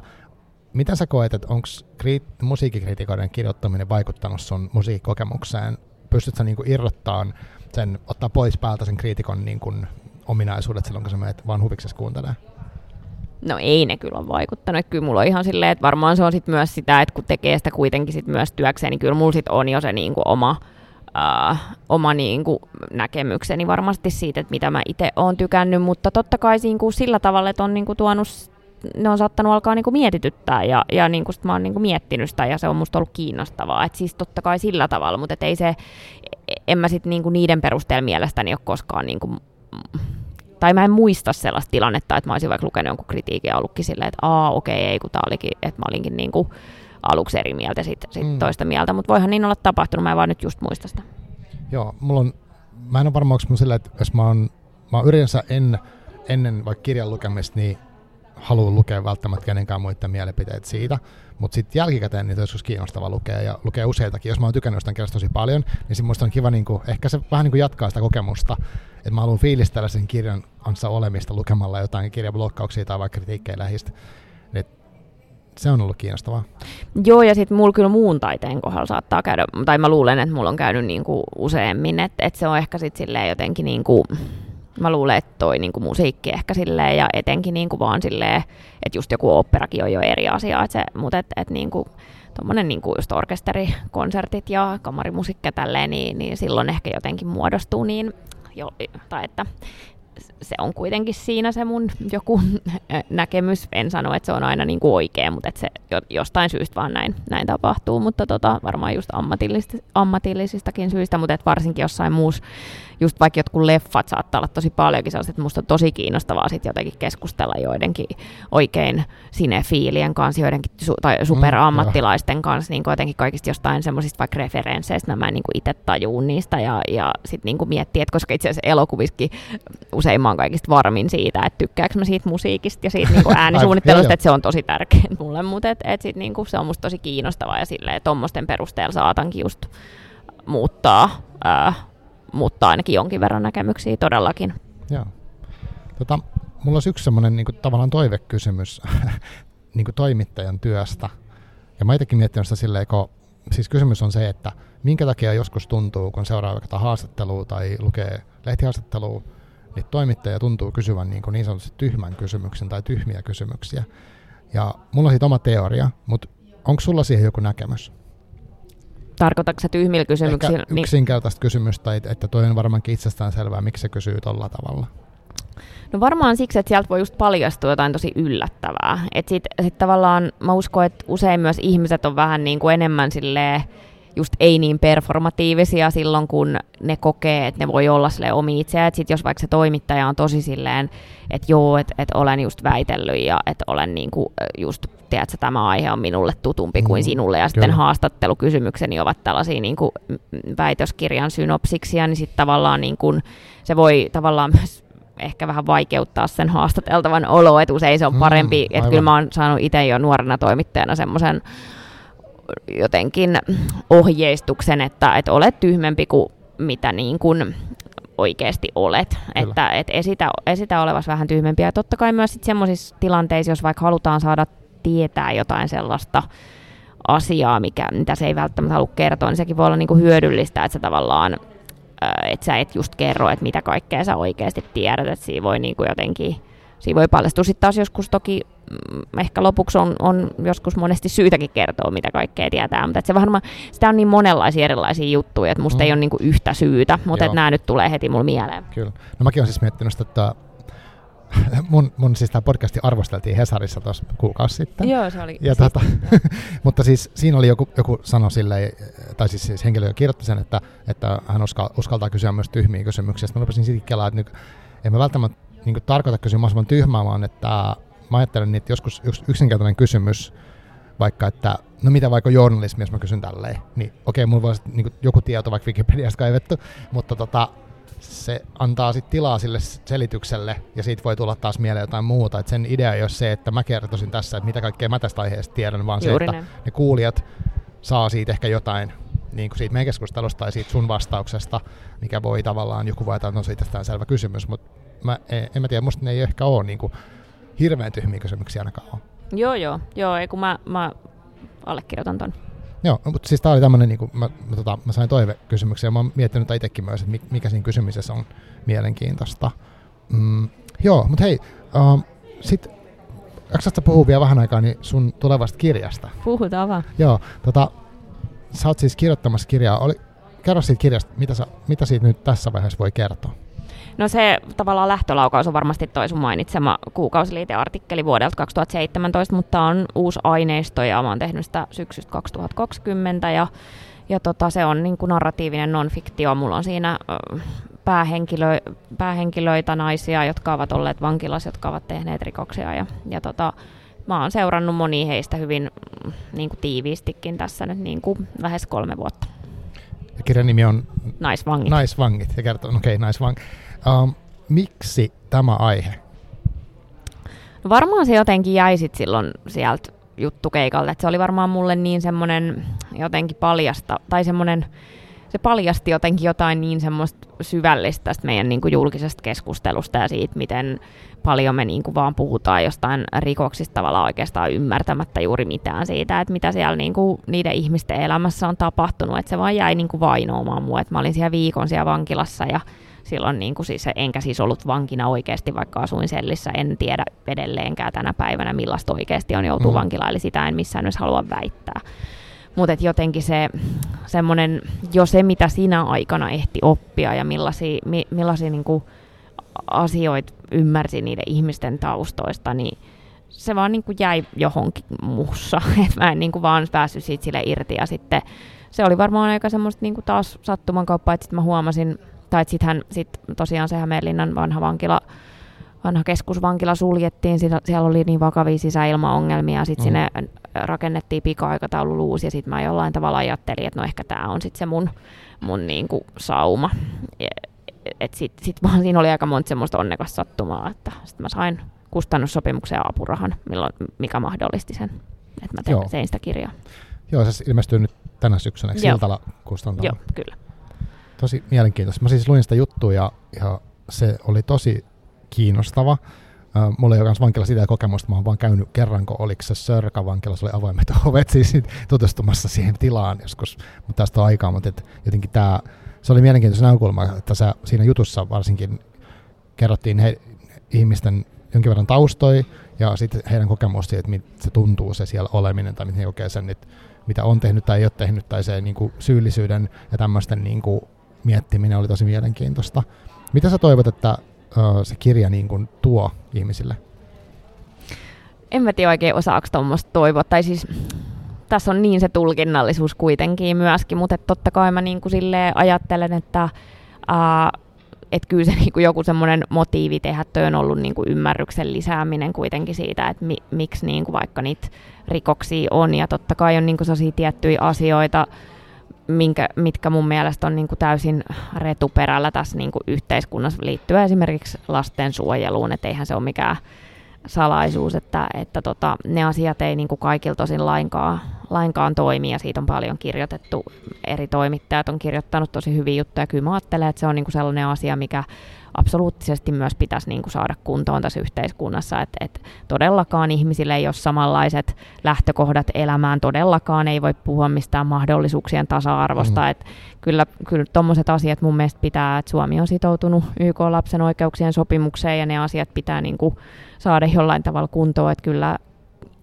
mitä sä koet, että onko kriit- musiikkikritikoiden kirjoittaminen vaikuttanut sun musiikkikokemukseen? Pystytkö niinku irrottaan sen, ottaa pois päältä sen kriitikon niin kuin ominaisuudet silloin, kun sä menet vaan huviksesi kuuntelemaan? No ei ne kyllä ole vaikuttanut. Kyllä mulla on ihan silleen, että varmaan se on sit myös sitä, että kun tekee sitä kuitenkin sit myös työkseen, niin kyllä mulla sit on jo se niinku oma, uh, oma niinku näkemykseni varmasti siitä, että mitä mä itse oon tykännyt, mutta totta kai niinku sillä tavalla, että on niinku tuonut ne on saattanut alkaa niinku mietityttää ja, ja niinku sit mä oon niinku miettinyt sitä ja se on musta ollut kiinnostavaa. Et siis totta kai sillä tavalla, mutta ei se, en mä sit niinku niiden perusteella mielestäni ole koskaan niinku tai mä en muista sellaista tilannetta, että mä olisin vaikka lukenut jonkun kritiikin ja ollutkin silleen, että aa okei, okay, ei kun tää olikin, että mä olinkin niin kuin aluksi eri mieltä sit, sit mm. toista mieltä, mutta voihan niin olla tapahtunut, mä en vaan nyt just muista sitä. Joo, mulla on, mä en ole varma, onko silleen, että jos mä oon, mä oon yleensä en, ennen vaikka kirjan lukemista, niin haluan lukea välttämättä kenenkään muiden mielipiteet siitä, mutta sitten jälkikäteen niitä joskus kiinnostava lukea ja lukea useitakin. Jos mä oon tykännyt jostain kirjasta tosi paljon, niin sitten on kiva niinku, ehkä se vähän niinku jatkaa sitä kokemusta, että mä haluan fiilistellä sen kirjan kanssa olemista lukemalla jotain kirjablokkauksia tai vaikka kritiikkejä lähistä. Et se on ollut kiinnostavaa. Joo, ja sitten mulla kyllä muun taiteen kohdalla saattaa käydä, tai mä luulen, että mulla on käynyt niinku useammin, että et se on ehkä sitten silleen jotenkin niinku, mä luulen, että toi niinku musiikki ehkä silleen, ja etenkin niinku vaan silleen, että just joku operakin on jo eri asia, et se, mutta et, et niinku, tuommoinen niinku just orkesterikonsertit ja kamarimusiikki tälleen, niin, niin silloin ehkä jotenkin muodostuu niin, jo, tai että se on kuitenkin siinä se mun joku *laughs* näkemys. En sano, että se on aina niin kuin oikea, mutta että se jostain syystä vaan näin, näin tapahtuu, mutta tota, varmaan just ammatillisista, ammatillisistakin syistä, mutta että varsinkin jossain muussa just vaikka jotkut leffat saattaa olla tosi paljonkin sellaiset, että musta on tosi kiinnostavaa sitten jotenkin keskustella joidenkin oikein sinefiilien kanssa, joidenkin su- tai mm, superammattilaisten mm, kanssa, niin jotenkin kaikista jostain semmoisista vaikka referensseistä, mä en niin itse tajuun niistä ja, ja sitten niin miettiä, että koska itse asiassa elokuvissakin usein mä oon kaikista varmin siitä, että tykkääkö mä siitä musiikista ja siitä niin *laughs* äänisuunnittelusta, että se on tosi tärkeä mulle, mutta et, et sit niin se on musta tosi kiinnostavaa ja silleen, tuommoisten perusteella saatankin just muuttaa ää, muuttaa ainakin jonkin verran näkemyksiä todellakin. Joo. Tota, mulla olisi yksi semmoinen niin tavallaan toivekysymys *laughs* niin kuin toimittajan työstä. Ja mä itsekin miettinyt sitä silleen, kun, siis kysymys on se, että minkä takia joskus tuntuu, kun seuraa vaikka haastattelua tai lukee lehtihaastattelua, niin toimittaja tuntuu kysyvän niin, kuin niin sanotusti tyhmän kysymyksen tai tyhmiä kysymyksiä. Ja mulla on siitä oma teoria, mutta onko sulla siihen joku näkemys? Tarkoitatko se tyhmillä kysymyksillä? Ehkä niin- yksinkertaista niin... kysymystä, että toi on varmaankin itsestään selvää, miksi se kysyy tuolla tavalla. No varmaan siksi, että sieltä voi just paljastua jotain tosi yllättävää. Että sit, sit tavallaan mä uskon, että usein myös ihmiset on vähän niin kuin enemmän silleen just ei niin performatiivisia silloin, kun ne kokee, että ne voi olla sille omi itseään. Että sit jos vaikka se toimittaja on tosi silleen, että joo, että et olen just väitellyt ja että olen niinku just, tiedätkö, tämä aihe on minulle tutumpi kuin mm, sinulle. Ja kyllä. sitten haastattelukysymykseni ovat tällaisia niinku väitöskirjan synopsiksia, niin sitten tavallaan niinku, se voi tavallaan *laughs* myös ehkä vähän vaikeuttaa sen haastateltavan olo, että usein se on mm, parempi, mm, että kyllä mä oon saanut itse jo nuorena toimittajana semmoisen jotenkin ohjeistuksen, että, että olet tyhmempi kuin mitä niin kuin oikeasti olet. Että, että esitä, esitä olevas vähän tyhmempiä. Ja totta kai myös semmoisissa tilanteissa, jos vaikka halutaan saada tietää jotain sellaista asiaa, mikä, mitä se ei välttämättä halua kertoa, niin sekin voi olla niin kuin hyödyllistä, että se tavallaan että sä et just kerro, että mitä kaikkea sä oikeasti tiedät, että siinä voi niin kuin jotenkin, siinä voi paljastua sitten taas joskus toki, ehkä lopuksi on, on joskus monesti syytäkin kertoa, mitä kaikkea tietää, mutta se varmaan, sitä on niin monenlaisia erilaisia juttuja, että musta mm. ei ole niin kuin yhtä syytä, mutta että nämä nyt tulee heti mulle mieleen. Kyllä. No mäkin olen siis miettinyt että *laughs* mun, mun siis tämä podcasti arvosteltiin Hesarissa tuossa kuukausi sitten. Joo, se oli. Ja tota, *laughs* mutta siis siinä oli joku, joku sano silleen, tai siis, siis henkilö kirjoitti sen, että, että hän uskal, uskaltaa kysyä myös tyhmiä kysymyksiä. Sitten mä rupesin sitten kelaa, että nyt, en mä välttämättä niin tarkoita kysyä mahdollisimman tyhmää, vaan että mä ajattelen, että joskus yks, yksinkertainen kysymys, vaikka että, no mitä vaikka journalismi, jos mä kysyn tälleen, niin okei, mulla voi niin joku tieto vaikka Wikipediasta kaivettu, mutta tota, se antaa sit tilaa sille selitykselle ja siitä voi tulla taas mieleen jotain muuta. Et sen idea ei ole se, että mä kertoisin tässä, että mitä kaikkea mä tästä aiheesta tiedän, vaan Juuri se, että ne kuulijat saa siitä ehkä jotain niin kuin siitä meidän keskustelusta tai siitä sun vastauksesta, mikä voi tavallaan, joku voi että no siitä selvä kysymys, mutta mä, en, en mä tiedä, musta ne ei ehkä ole niin kuin, hirveän tyhmiä kysymyksiä ainakaan ole. Joo, joo, joo, ei kun mä, mä allekirjoitan ton. Joo, no, mutta siis tämä oli tämmöinen, niin mä, mä, tota, mä sain toivekysymyksiä, ja mä oon miettinyt itsekin myös, että mikä siinä kysymisessä on mielenkiintoista. Mm, joo, mutta hei, uh, sit jaksatko puhua vielä vähän aikaa niin sun tulevasta kirjasta? Puhutaan vaan. Joo, tota, sä oot siis kirjoittamassa kirjaa. Oli, kerro siitä kirjasta, mitä, sä, mitä siitä nyt tässä vaiheessa voi kertoa? No se tavallaan lähtölaukaus on varmasti toi sun mainitsema kuukausiliiteartikkeli vuodelta 2017, mutta on uusi aineisto ja mä oon tehnyt sitä syksystä 2020 ja, ja tota, se on niin kuin narratiivinen non-fiktio. Mulla on siinä päähenkilö, päähenkilöitä, naisia, jotka ovat olleet vankilassa, jotka ovat tehneet rikoksia ja, ja tota, mä oon seurannut moni heistä hyvin mm, niin kuin tiiviistikin tässä nyt niin kuin lähes kolme vuotta. Ja kirjan nimi on Naisvangit. Naisvangit, ja kertoo, okei, okay, naisvangit. Um, miksi tämä aihe? No varmaan se jotenkin jäi sit silloin sieltä juttukeikalta, että se oli varmaan mulle niin semmoinen jotenkin paljasta, tai semmoinen, se paljasti jotenkin jotain niin semmoista syvällistä tästä meidän niin kuin julkisesta keskustelusta ja siitä, miten paljon me niin kuin vaan puhutaan jostain rikoksista tavallaan oikeastaan ymmärtämättä juuri mitään siitä, että mitä siellä niin kuin niiden ihmisten elämässä on tapahtunut, että se vaan jäi niin kuin vainoamaan mua, että mä olin siellä viikon siellä vankilassa ja silloin niin kuin siis, enkä siis ollut vankina oikeasti, vaikka asuin sellissä, en tiedä edelleenkään tänä päivänä, millaista oikeasti on joutuu mm. vankilaan, eli sitä en missään myös halua väittää. Mutta jotenkin se semmoinen, jo se mitä sinä aikana ehti oppia ja millaisia, mi, millaisia niin kuin asioita ymmärsi niiden ihmisten taustoista, niin se vaan niin kuin jäi johonkin muussa, *laughs* että mä en niin kuin vaan päässyt siitä sille irti ja sitten se oli varmaan aika semmoista niin kuin taas sattumankauppaa, että sitten mä huomasin tai sittenhän sit tosiaan se Hämeenlinnan vanha vankila, vanha keskusvankila suljettiin, siellä oli niin vakavia sisäilmaongelmia, sitten mm. sinne rakennettiin pika-aikataulu uusi, ja sitten mä jollain tavalla ajattelin, että no ehkä tämä on sitten se mun, mun niinku sauma. Että sitten sit vaan siinä oli aika monta semmoista onnekas sattumaa, että sitten mä sain kustannussopimuksen ja apurahan, milloin, mikä mahdollisti sen, että mä tein, tein sitä kirjaa. Joo, se ilmestyy nyt tänä syksynä, eikö Siltala kustantama? Joo, kyllä tosi mielenkiintoista. Mä siis luin sitä juttua ja, ja se oli tosi kiinnostava. Mulla ei ole myös vankila sitä kokemusta, mä oon vaan käynyt kerran, kun oliko se Sörka vankila, se oli avoimet *laughs* ovet siis tutustumassa siihen tilaan joskus, mutta tästä on aikaa, mutta et jotenkin tämä, se oli mielenkiintoinen näkökulma, että sä, siinä jutussa varsinkin kerrottiin he, ihmisten jonkin verran taustoi ja sitten heidän kokemus siitä, että miltä se tuntuu se siellä oleminen tai miten he kokee sen, että mitä on tehnyt tai ei ole tehnyt tai se niin kuin syyllisyyden ja tämmöisten niin kuin miettiminen oli tosi mielenkiintoista. Mitä sä toivot, että se kirja niin kuin tuo ihmisille? En mä tiedä oikein osaako tuommoista toivoa. Tai siis tässä on niin se tulkinnallisuus kuitenkin myöskin, mutta totta kai mä niin kuin ajattelen, että ää, että kyllä se *laughs* niin joku semmoinen motiivi tehdä toi on ollut niin kuin ymmärryksen lisääminen kuitenkin siitä, että mi, miksi niin kuin vaikka niitä rikoksia on. Ja totta kai on niin kuin sellaisia tiettyjä asioita, minkä, mitkä mun mielestä on niin kuin täysin retuperällä tässä niin kuin yhteiskunnassa liittyen esimerkiksi lastensuojeluun, että eihän se ole mikään salaisuus, että, että tota, ne asiat ei niin kuin kaikilta tosin lainkaan, lainkaan toimi ja siitä on paljon kirjoitettu. Eri toimittajat on kirjoittanut tosi hyviä juttuja. Kyllä mä ajattelen, että se on niin kuin sellainen asia, mikä absoluuttisesti myös pitäisi niin kuin saada kuntoon tässä yhteiskunnassa, että et todellakaan ihmisille ei ole samanlaiset lähtökohdat elämään, todellakaan ei voi puhua mistään mahdollisuuksien tasa-arvosta, mm. että kyllä, kyllä tuommoiset asiat mun mielestä pitää, että Suomi on sitoutunut YK-lapsen oikeuksien sopimukseen ja ne asiat pitää niin kuin saada jollain tavalla kuntoon, että kyllä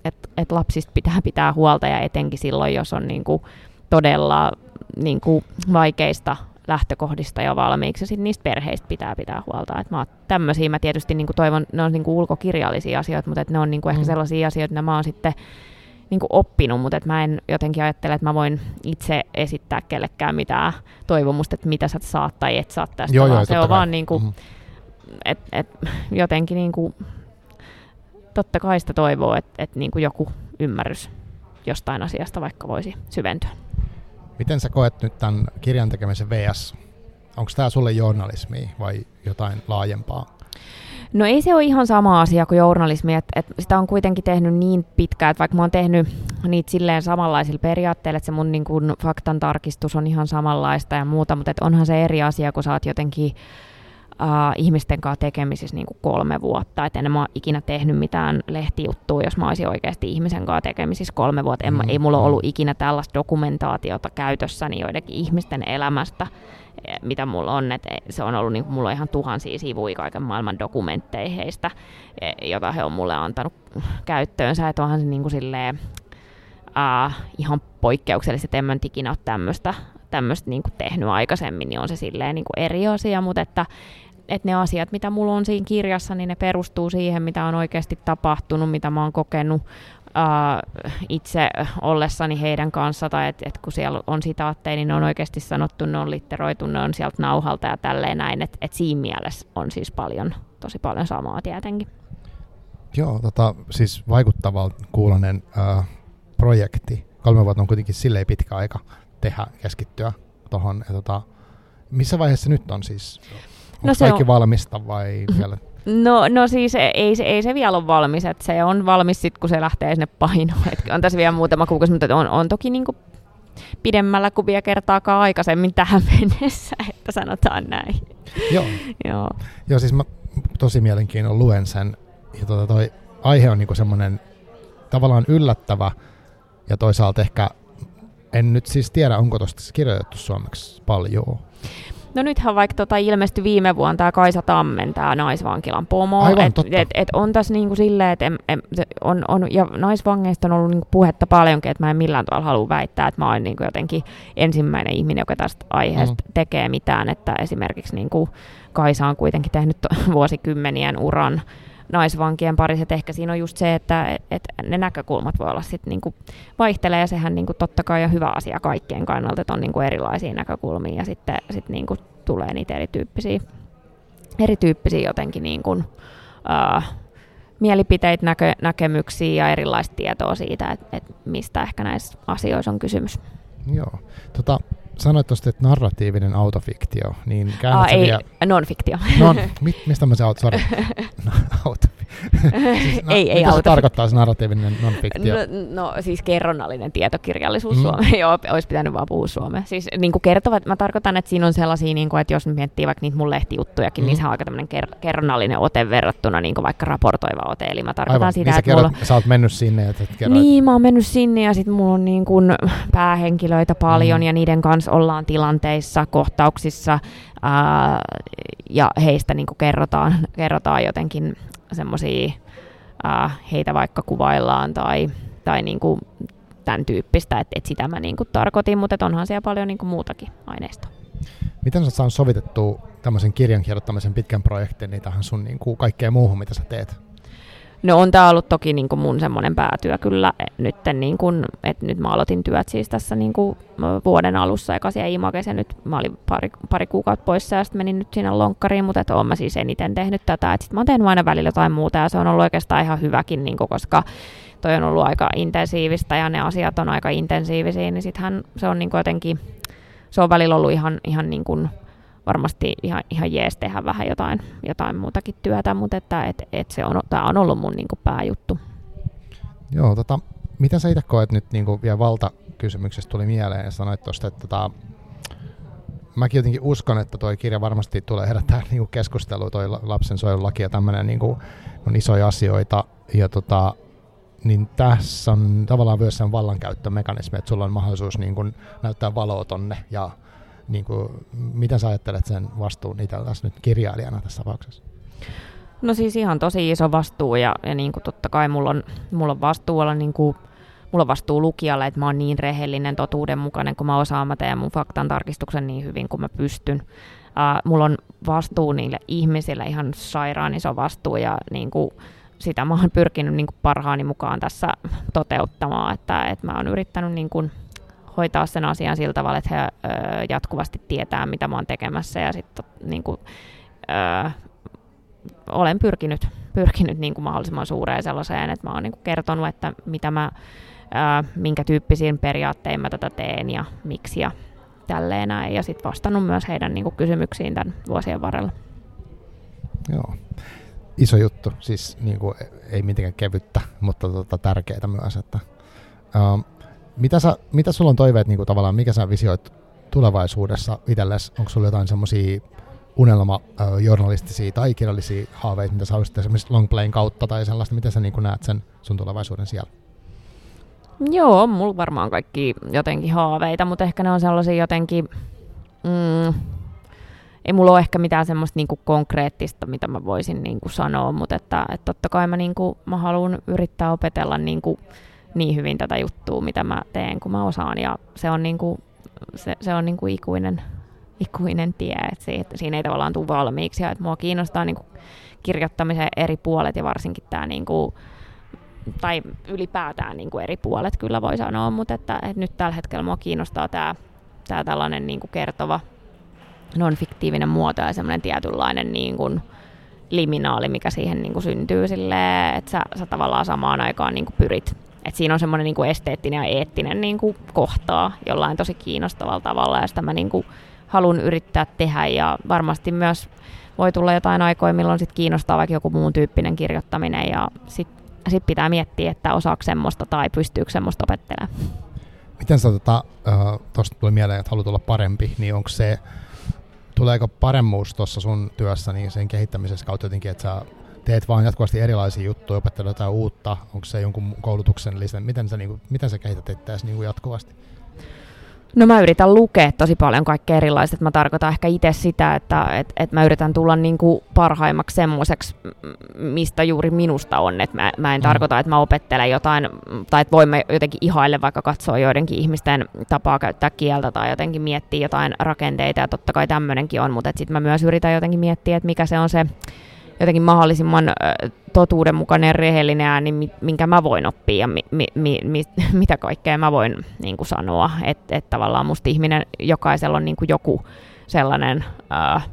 että et lapsista pitää pitää huolta ja etenkin silloin, jos on niin kuin todella niin kuin vaikeista lähtökohdista jo valmiiksi, ja sitten niistä perheistä pitää pitää huolta. Et mä tämmöisiä mä tietysti niin kuin toivon, ne on niin kuin ulkokirjallisia asioita, mutta et ne on niin kuin mm. ehkä sellaisia asioita, että mä oon sitten niin kuin oppinut, mutta et mä en jotenkin ajattele, että mä voin itse esittää kellekään mitään toivomusta, että mitä sä saat tai et saa tästä, joo, vaan joo, se on kai. vaan niin kuin, mm. et, et, jotenkin niin kuin, totta kai sitä toivoo, että et niin kuin joku ymmärrys jostain asiasta vaikka voisi syventyä. Miten sä koet nyt tämän kirjan tekemisen VS? Onko tämä sulle journalismi vai jotain laajempaa? No ei se ole ihan sama asia kuin journalismi, että, että sitä on kuitenkin tehnyt niin pitkään, että vaikka mä oon tehnyt niitä silleen samanlaisilla periaatteilla, että se mun niin kuin faktan tarkistus on ihan samanlaista ja muuta, mutta että onhan se eri asia, kun sä oot jotenkin uh, ihmisten kanssa tekemisissä niin kuin kolme vuotta. Et en mä ikinä tehnyt mitään lehtijuttua, jos mä olisin oikeasti ihmisen kanssa tekemisissä kolme vuotta. En, mm. Ei mulla ollut ikinä tällaista dokumentaatiota käytössäni joidenkin ihmisten elämästä, e, mitä mulla on. Et se on ollut, niin kuin, mulla on ihan tuhansia sivuja kaiken maailman dokumentteja heistä, e, jota he on mulle antanut käyttöönsä. Että onhan se niin kuin silleen, uh, ihan poikkeuksellisesti, että en mä ikinä ole tämmöistä tämmöistä niin tehnyt aikaisemmin, niin on se silleen niin eri asia, mutta että että ne asiat, mitä mulla on siinä kirjassa, niin ne perustuu siihen, mitä on oikeasti tapahtunut, mitä mä oon kokenut uh, itse ollessani heidän kanssa, tai että et kun siellä on sitaatteja, niin ne on oikeasti sanottu, ne on litteroitu, ne on sieltä nauhalta ja tälleen näin, että et siinä mielessä on siis paljon, tosi paljon samaa tietenkin. Joo, tota, siis vaikuttava kuulonen uh, projekti. Kolme vuotta on kuitenkin silleen pitkä aika tehdä, keskittyä tuohon. Tota, missä vaiheessa nyt on siis? Onko no se kaikki on... valmista vai vielä? No, no siis ei, se, ei se vielä ole valmis, että se on valmis sitten, kun se lähtee sinne painoon. Et on tässä vielä muutama kuukausi, mutta on, on toki niinku pidemmällä kuin vielä kertaakaan aikaisemmin tähän *laughs* mennessä, että sanotaan näin. Joo. Joo. Joo, siis mä tosi mielenkiinnolla luen sen. Ja tota toi aihe on niinku semmoinen tavallaan yllättävä ja toisaalta ehkä en nyt siis tiedä, onko tuosta kirjoitettu suomeksi paljon. No nythän vaikka tota ilmestyi viime vuonna tämä Kaisa Tammen, tämä naisvankilan pomo. Aivan, et. Et, et on tässä niinku silleen, että on, on, ja naisvangeista on ollut niinku puhetta paljonkin, että mä en millään tavalla halua väittää, että mä oon niinku jotenkin ensimmäinen ihminen, joka tästä aiheesta mm. tekee mitään, että esimerkiksi niinku Kaisa on kuitenkin tehnyt *laughs* vuosikymmenien uran naisvankien parissa. Et ehkä siinä on just se, että et, et ne näkökulmat voi olla sitten niinku vaihtelee ja sehän niinku totta kai on hyvä asia kaikkien kannalta, että on niinku erilaisia näkökulmia ja sitten sit niinku tulee niitä erityyppisiä, erityyppisiä jotenkin niinku, uh, mielipiteitä, näkö, näkemyksiä ja erilaista tietoa siitä, että et mistä ehkä näissä asioissa on kysymys. Joo. Tota, sanoit tuosta, että narratiivinen autofiktio, niin käännät Aa, ei, vielä... non-fiktio. Non, *laughs* mit, mistä mä se auto, sorry. *laughs* No, auto. Siis, *laughs* no, ei, ei mitä se tarkoittaa se narratiivinen non-fiktio? No, no, siis kerronnallinen tietokirjallisuus mm. Suomeen. *laughs* Joo, olisi pitänyt vaan puhua suomea. Siis niin kuin kertovat, mä tarkoitan, että siinä on sellaisia, niin kuin, että jos miettii vaikka niitä mun lehtijuttujakin, niin mm. niin se on aika tämmöinen ker- kerronnallinen ote verrattuna niin kuin vaikka raportoiva ote. Eli mä tarkoitan Aivan. sitä, niin että kerrot, mulla... sä oot mennyt sinne, että et Niin, mä oon mennyt sinne ja sitten mulla on niin kuin päähenkilöitä paljon mm. ja niiden kanssa ollaan tilanteissa, kohtauksissa ää, ja heistä niin kuin kerrotaan, kerrotaan jotenkin semmoisia, heitä vaikka kuvaillaan tai, tai niin tämän tyyppistä, että et sitä mä niin tarkoitin, mutta onhan siellä paljon niin muutakin aineistoa. Miten sä saanut sovitettua tämmöisen kirjan kirjoittamisen pitkän projektin niin tähän sun niin kaikkeen muuhun, mitä sä teet? No on tämä ollut toki niin kuin mun semmoinen päätyö kyllä nyt, niin kuin, että nyt mä aloitin työt siis tässä niin kuin vuoden alussa. Eka siellä Imakes ja nyt mä olin pari, pari kuukautta poissa ja sitten menin nyt sinne lonkkariin, mutta että oon mä siis eniten tehnyt tätä, että sitten mä oon tehnyt aina välillä jotain muuta ja se on ollut oikeastaan ihan hyväkin, niin kuin, koska toi on ollut aika intensiivistä ja ne asiat on aika intensiivisiä, niin sittenhän se on niin kuin jotenkin, se on välillä ollut ihan, ihan niin kuin, varmasti ihan, ihan jees tehdä vähän jotain, jotain muutakin työtä, mutta että, et, et se on, tämä on ollut mun niin kuin pääjuttu. Joo, tota, mitä sä itse koet nyt niin kuin vielä valtakysymyksestä tuli mieleen ja sanoit tuosta, että tota, mäkin jotenkin uskon, että tuo kirja varmasti tulee herättää niin keskustelua, tuo lapsensuojelulaki ja tämmöinen niin kuin, on isoja asioita. Ja tota, niin tässä on tavallaan myös sen vallankäyttömekanismi, että sulla on mahdollisuus niin kuin näyttää valoa tonne ja niin kuin, mitä sä ajattelet sen vastuun itseltäsi nyt kirjailijana tässä tapauksessa? No siis ihan tosi iso vastuu ja, ja niin kuin totta kai mulla on, mulla on vastuu olla niin kuin, mulla on vastuu lukijalle, että mä oon niin rehellinen, totuudenmukainen, kun mä osaan, mä teen mun faktan tarkistuksen niin hyvin kuin mä pystyn. Uh, mulla on vastuu niille ihmisille, ihan sairaan iso vastuu ja niin kuin, sitä mä oon pyrkinyt niin kuin parhaani mukaan tässä toteuttamaan, että, että mä oon yrittänyt niin kuin, hoitaa sen asian sillä tavalla, että he ö, jatkuvasti tietää, mitä mä oon tekemässä ja sitten niin kuin, ö, olen pyrkinyt, pyrkinyt niin kuin mahdollisimman suureen sellaiseen, että mä oon niin kuin kertonut, että mitä mä, ö, minkä tyyppisiin periaattein mä tätä teen ja miksi ja tälleen näin. Ja sitten vastannut myös heidän niin kuin kysymyksiin tämän vuosien varrella. Joo. Iso juttu, siis niin kuin, ei mitenkään kevyttä, mutta tota, tärkeää myös. Että, um, mitä, sä, mitä sulla on toiveet, niin kuin tavallaan, mikä sä visioit tulevaisuudessa itsellesi? Onko sulla jotain semmoisia unelma-journalistisia tai kirjallisia haaveita, mitä sä haluaisit esimerkiksi longplayn kautta tai sellaista, miten sä niin kuin näet sen sun tulevaisuuden siellä? Joo, on mulla varmaan kaikki jotenkin haaveita, mutta ehkä ne on sellaisia jotenkin... Mm, ei mulla ole ehkä mitään semmoista niinku konkreettista, mitä mä voisin niinku sanoa, mutta että, että totta kai mä, niinku, mä haluan yrittää opetella niinku, niin hyvin tätä juttua, mitä mä teen, kun mä osaan. Ja se on, niin kuin, se, se on niin kuin ikuinen, ikuinen tie, että, että siinä ei tavallaan tule valmiiksi. Ja että mua kiinnostaa niin kuin kirjoittamisen eri puolet ja varsinkin tämä niin kuin, tai ylipäätään niin kuin eri puolet kyllä voi sanoa, mutta että, että nyt tällä hetkellä mua kiinnostaa tämä, tämä tällainen niin kuin kertova non-fiktiivinen muoto ja semmoinen tietynlainen niin kuin liminaali, mikä siihen niin kuin syntyy silleen, että sä, sä tavallaan samaan aikaan niin kuin pyrit et siinä on semmoinen niin esteettinen ja eettinen niin kuin kohtaa jollain tosi kiinnostavalla tavalla ja sitä mä niin kuin haluan yrittää tehdä ja varmasti myös voi tulla jotain aikoja, milloin sit kiinnostaa vaikka joku muun tyyppinen kirjoittaminen ja sitten sit pitää miettiä, että osaako semmoista tai pystyykö semmoista opettelemaan. Miten sä tuosta tota, tuli mieleen, että haluat olla parempi, niin onko se, tuleeko paremmuus tuossa sun työssä niin sen kehittämisessä kautta jotenkin, että sä teet vaan jatkuvasti erilaisia juttuja, opettelet jotain uutta, onko se jonkun koulutuksen lisän, miten sä, niin kuin, miten sä kehität itseäsi niin jatkuvasti? No mä yritän lukea tosi paljon kaikkea erilaista. Mä tarkoitan ehkä itse sitä, että et, et mä yritän tulla niinku parhaimmaksi semmoiseksi, mistä juuri minusta on. Et mä, mä en mm. tarkoita, että mä opettelen jotain, tai että voimme jotenkin ihaille vaikka katsoa joidenkin ihmisten tapaa käyttää kieltä tai jotenkin miettiä jotain rakenteita, ja totta kai tämmöinenkin on, mutta sitten mä myös yritän jotenkin miettiä, että mikä se on se jotenkin mahdollisimman totuudenmukainen ja rehellinen ääni, minkä mä voin oppia ja mi, mi, mi, mi, *laughs* mitä kaikkea mä voin niin kuin sanoa. Että et tavallaan musta ihminen, jokaisella on niin kuin joku sellainen äh,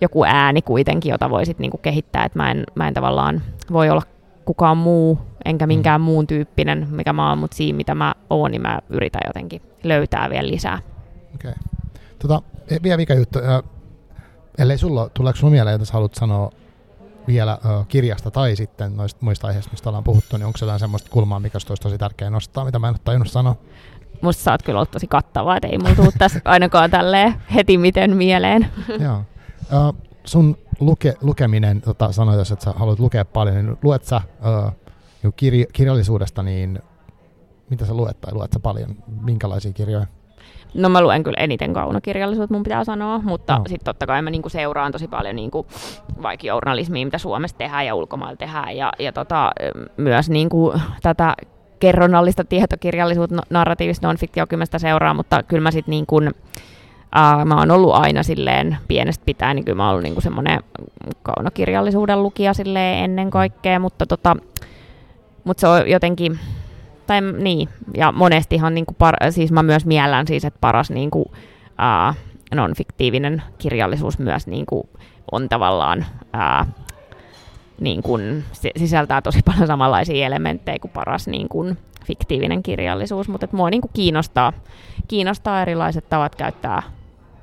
joku ääni kuitenkin, jota voisit niin kuin kehittää, että mä en, mä en tavallaan voi olla kukaan muu, enkä mm. minkään muun tyyppinen, mikä mä oon, mutta siinä mitä mä oon, niin mä yritän jotenkin löytää vielä lisää. Okei. Okay. Tota, vielä mikä juttu, äh, ellei sulla, tuleeko sulla mieleen, jos haluat sanoa vielä ö, kirjasta tai sitten noista muista aiheista, mistä ollaan puhuttu, niin onko jotain semmoista kulmaa, mikä olisi tosi tärkeää nostaa, mitä mä en ole tajunnut sanoa? Musta sä oot kyllä ollut tosi kattava, että ei mulla tule tässä *laughs* ainakaan tälleen heti miten mieleen. *laughs* Joo. Uh, sun luke, lukeminen, tota, sanoit, että sä haluat lukea paljon, niin luet sä uh, kirj- kirjallisuudesta, niin mitä sä luet tai luet sä paljon? Minkälaisia kirjoja? No mä luen kyllä eniten kaunokirjallisuutta, mun pitää sanoa, mutta no. sitten totta kai mä niinku seuraan tosi paljon niinku, vaikka journalismia, mitä Suomessa tehdään ja ulkomailla tehdään, ja, ja tota, myös niinku, tätä kerronnallista tietokirjallisuutta, no, narratiivista non-fiktio, kyllä mä sitä seuraan, mutta kyllä mä sitten niin kuin, Uh, mä oon ollut aina silleen pienestä pitäen, niin kyllä mä oon ollut niin semmoinen kaunokirjallisuuden lukija silleen ennen kaikkea, mutta tota, mutta se on jotenkin, tai niin, ja monestihan niin kuin par, siis mä myös miellän siis, että paras niin kuin, ää, non-fiktiivinen kirjallisuus myös niin kuin, on tavallaan ää, niin kuin, sisältää tosi paljon samanlaisia elementtejä kuin paras niin kuin, fiktiivinen kirjallisuus, mutta että mua niin kuin kiinnostaa, kiinnostaa erilaiset tavat käyttää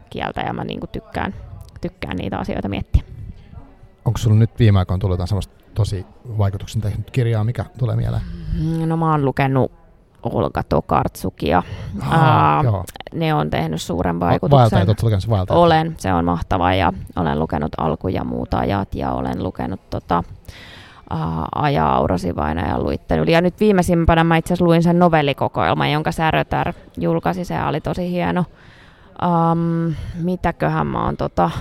kieltä ja mä niin kuin tykkään, tykkään niitä asioita miettiä. Onko sulla nyt viime aikoina tullut jotain semmoista tosi vaikutuksen tehnyt kirjaa, mikä tulee mieleen? No mä oon lukenut Olga Tokartsukia. Ah, uh, ne on tehnyt suuren vaikutuksen. Vaeltajat, oletko lukenut Vaeltajat? Olen, se on mahtava ja olen lukenut Alku ja muut ajat ja olen lukenut tota, uh, Aja Aurasi ja luittelu. Ja nyt viimeisimpänä mä itse asiassa luin sen novellikokoelman, jonka Särötär julkaisi, se oli tosi hieno. Um, mitäköhän mä oon tota,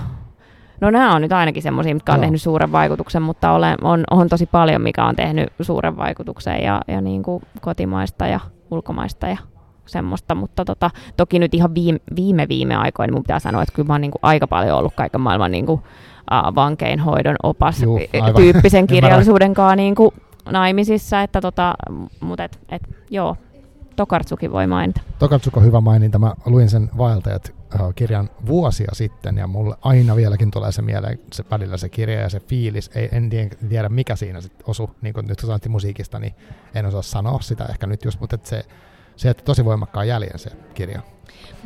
No nämä on nyt ainakin semmoisia, mitkä on no. tehnyt suuren vaikutuksen, mutta olen, on, on tosi paljon, mikä on tehnyt suuren vaikutuksen ja, ja niin kuin kotimaista ja ulkomaista ja semmoista, mutta tota, toki nyt ihan viime, viime, viime aikoina mun pitää sanoa, että kyllä mä oon niin kuin aika paljon ollut kaiken maailman niin kuin, uh, vankeinhoidon opas Juh, tyyppisen kirjallisuuden kanssa niin kuin naimisissa, että tota, mutta et, et, joo, Tokartsukin voi mainita. Tokartsuk on hyvä maininta. Mä luin sen Vaeltajat kirjan vuosia sitten ja mulle aina vieläkin tulee se mieleen, se välillä se kirja ja se fiilis. Ei, en tiedä mikä siinä sitten osu, niin kuin nyt kun musiikista, niin en osaa sanoa sitä ehkä nyt just, mutta se, se että tosi voimakkaan jäljen se kirja.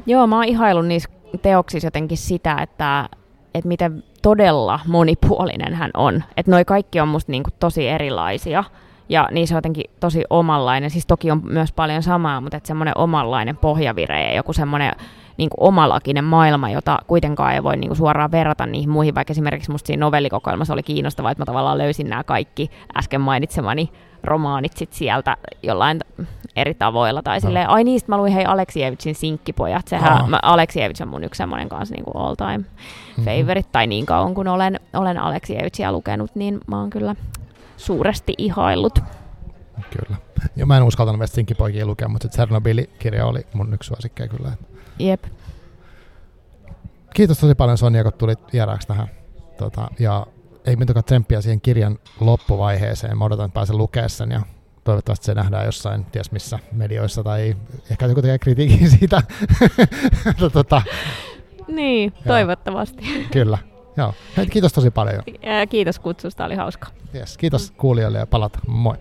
Joo, mä oon ihaillut niissä teoksissa jotenkin sitä, että, että miten todella monipuolinen hän on. Että noi kaikki on musta niinku tosi erilaisia ja niissä on jotenkin tosi omanlainen, siis toki on myös paljon samaa, mutta että semmoinen omanlainen pohjavire ja joku semmoinen niin kuin omalakinen maailma, jota kuitenkaan ei voi niin kuin suoraan verrata niihin muihin, vaikka esimerkiksi musta siinä novellikokoelmassa oli kiinnostavaa, että mä tavallaan löysin nämä kaikki äsken mainitsemani romaanit sit sieltä jollain eri tavoilla. Tai no. silleen, ai niistä mä luin hei Aleksievitsin Sinkkipojat. Sehän, mä, Aleksievits on mun yksi semmoinen kanssa niin kuin all time mm-hmm. favorite, tai niin kauan kun olen, olen Aleksievitsiä lukenut, niin mä oon kyllä suuresti ihaillut. Kyllä. Ja mä en uskaltanut myös Sinkkipoikia lukea, mutta Tsernobyl-kirja oli mun yksi suosikkeja kyllä. Jep. Kiitos tosi paljon Sonja, kun tulit vieraaksi tähän. Tota, ja ei mitenkään tsemppiä siihen kirjan loppuvaiheeseen. Mä odotan, että pääsen lukemaan sen ja toivottavasti se nähdään jossain, ties missä medioissa, tai ehkä joku tekee kritiikin *laughs* siitä. tota, niin, toivottavasti. Kyllä. Joo. Hei, kiitos tosi paljon. Kiitos kutsusta, oli hauska. Yes, kiitos kuulijoille ja palata. Moi.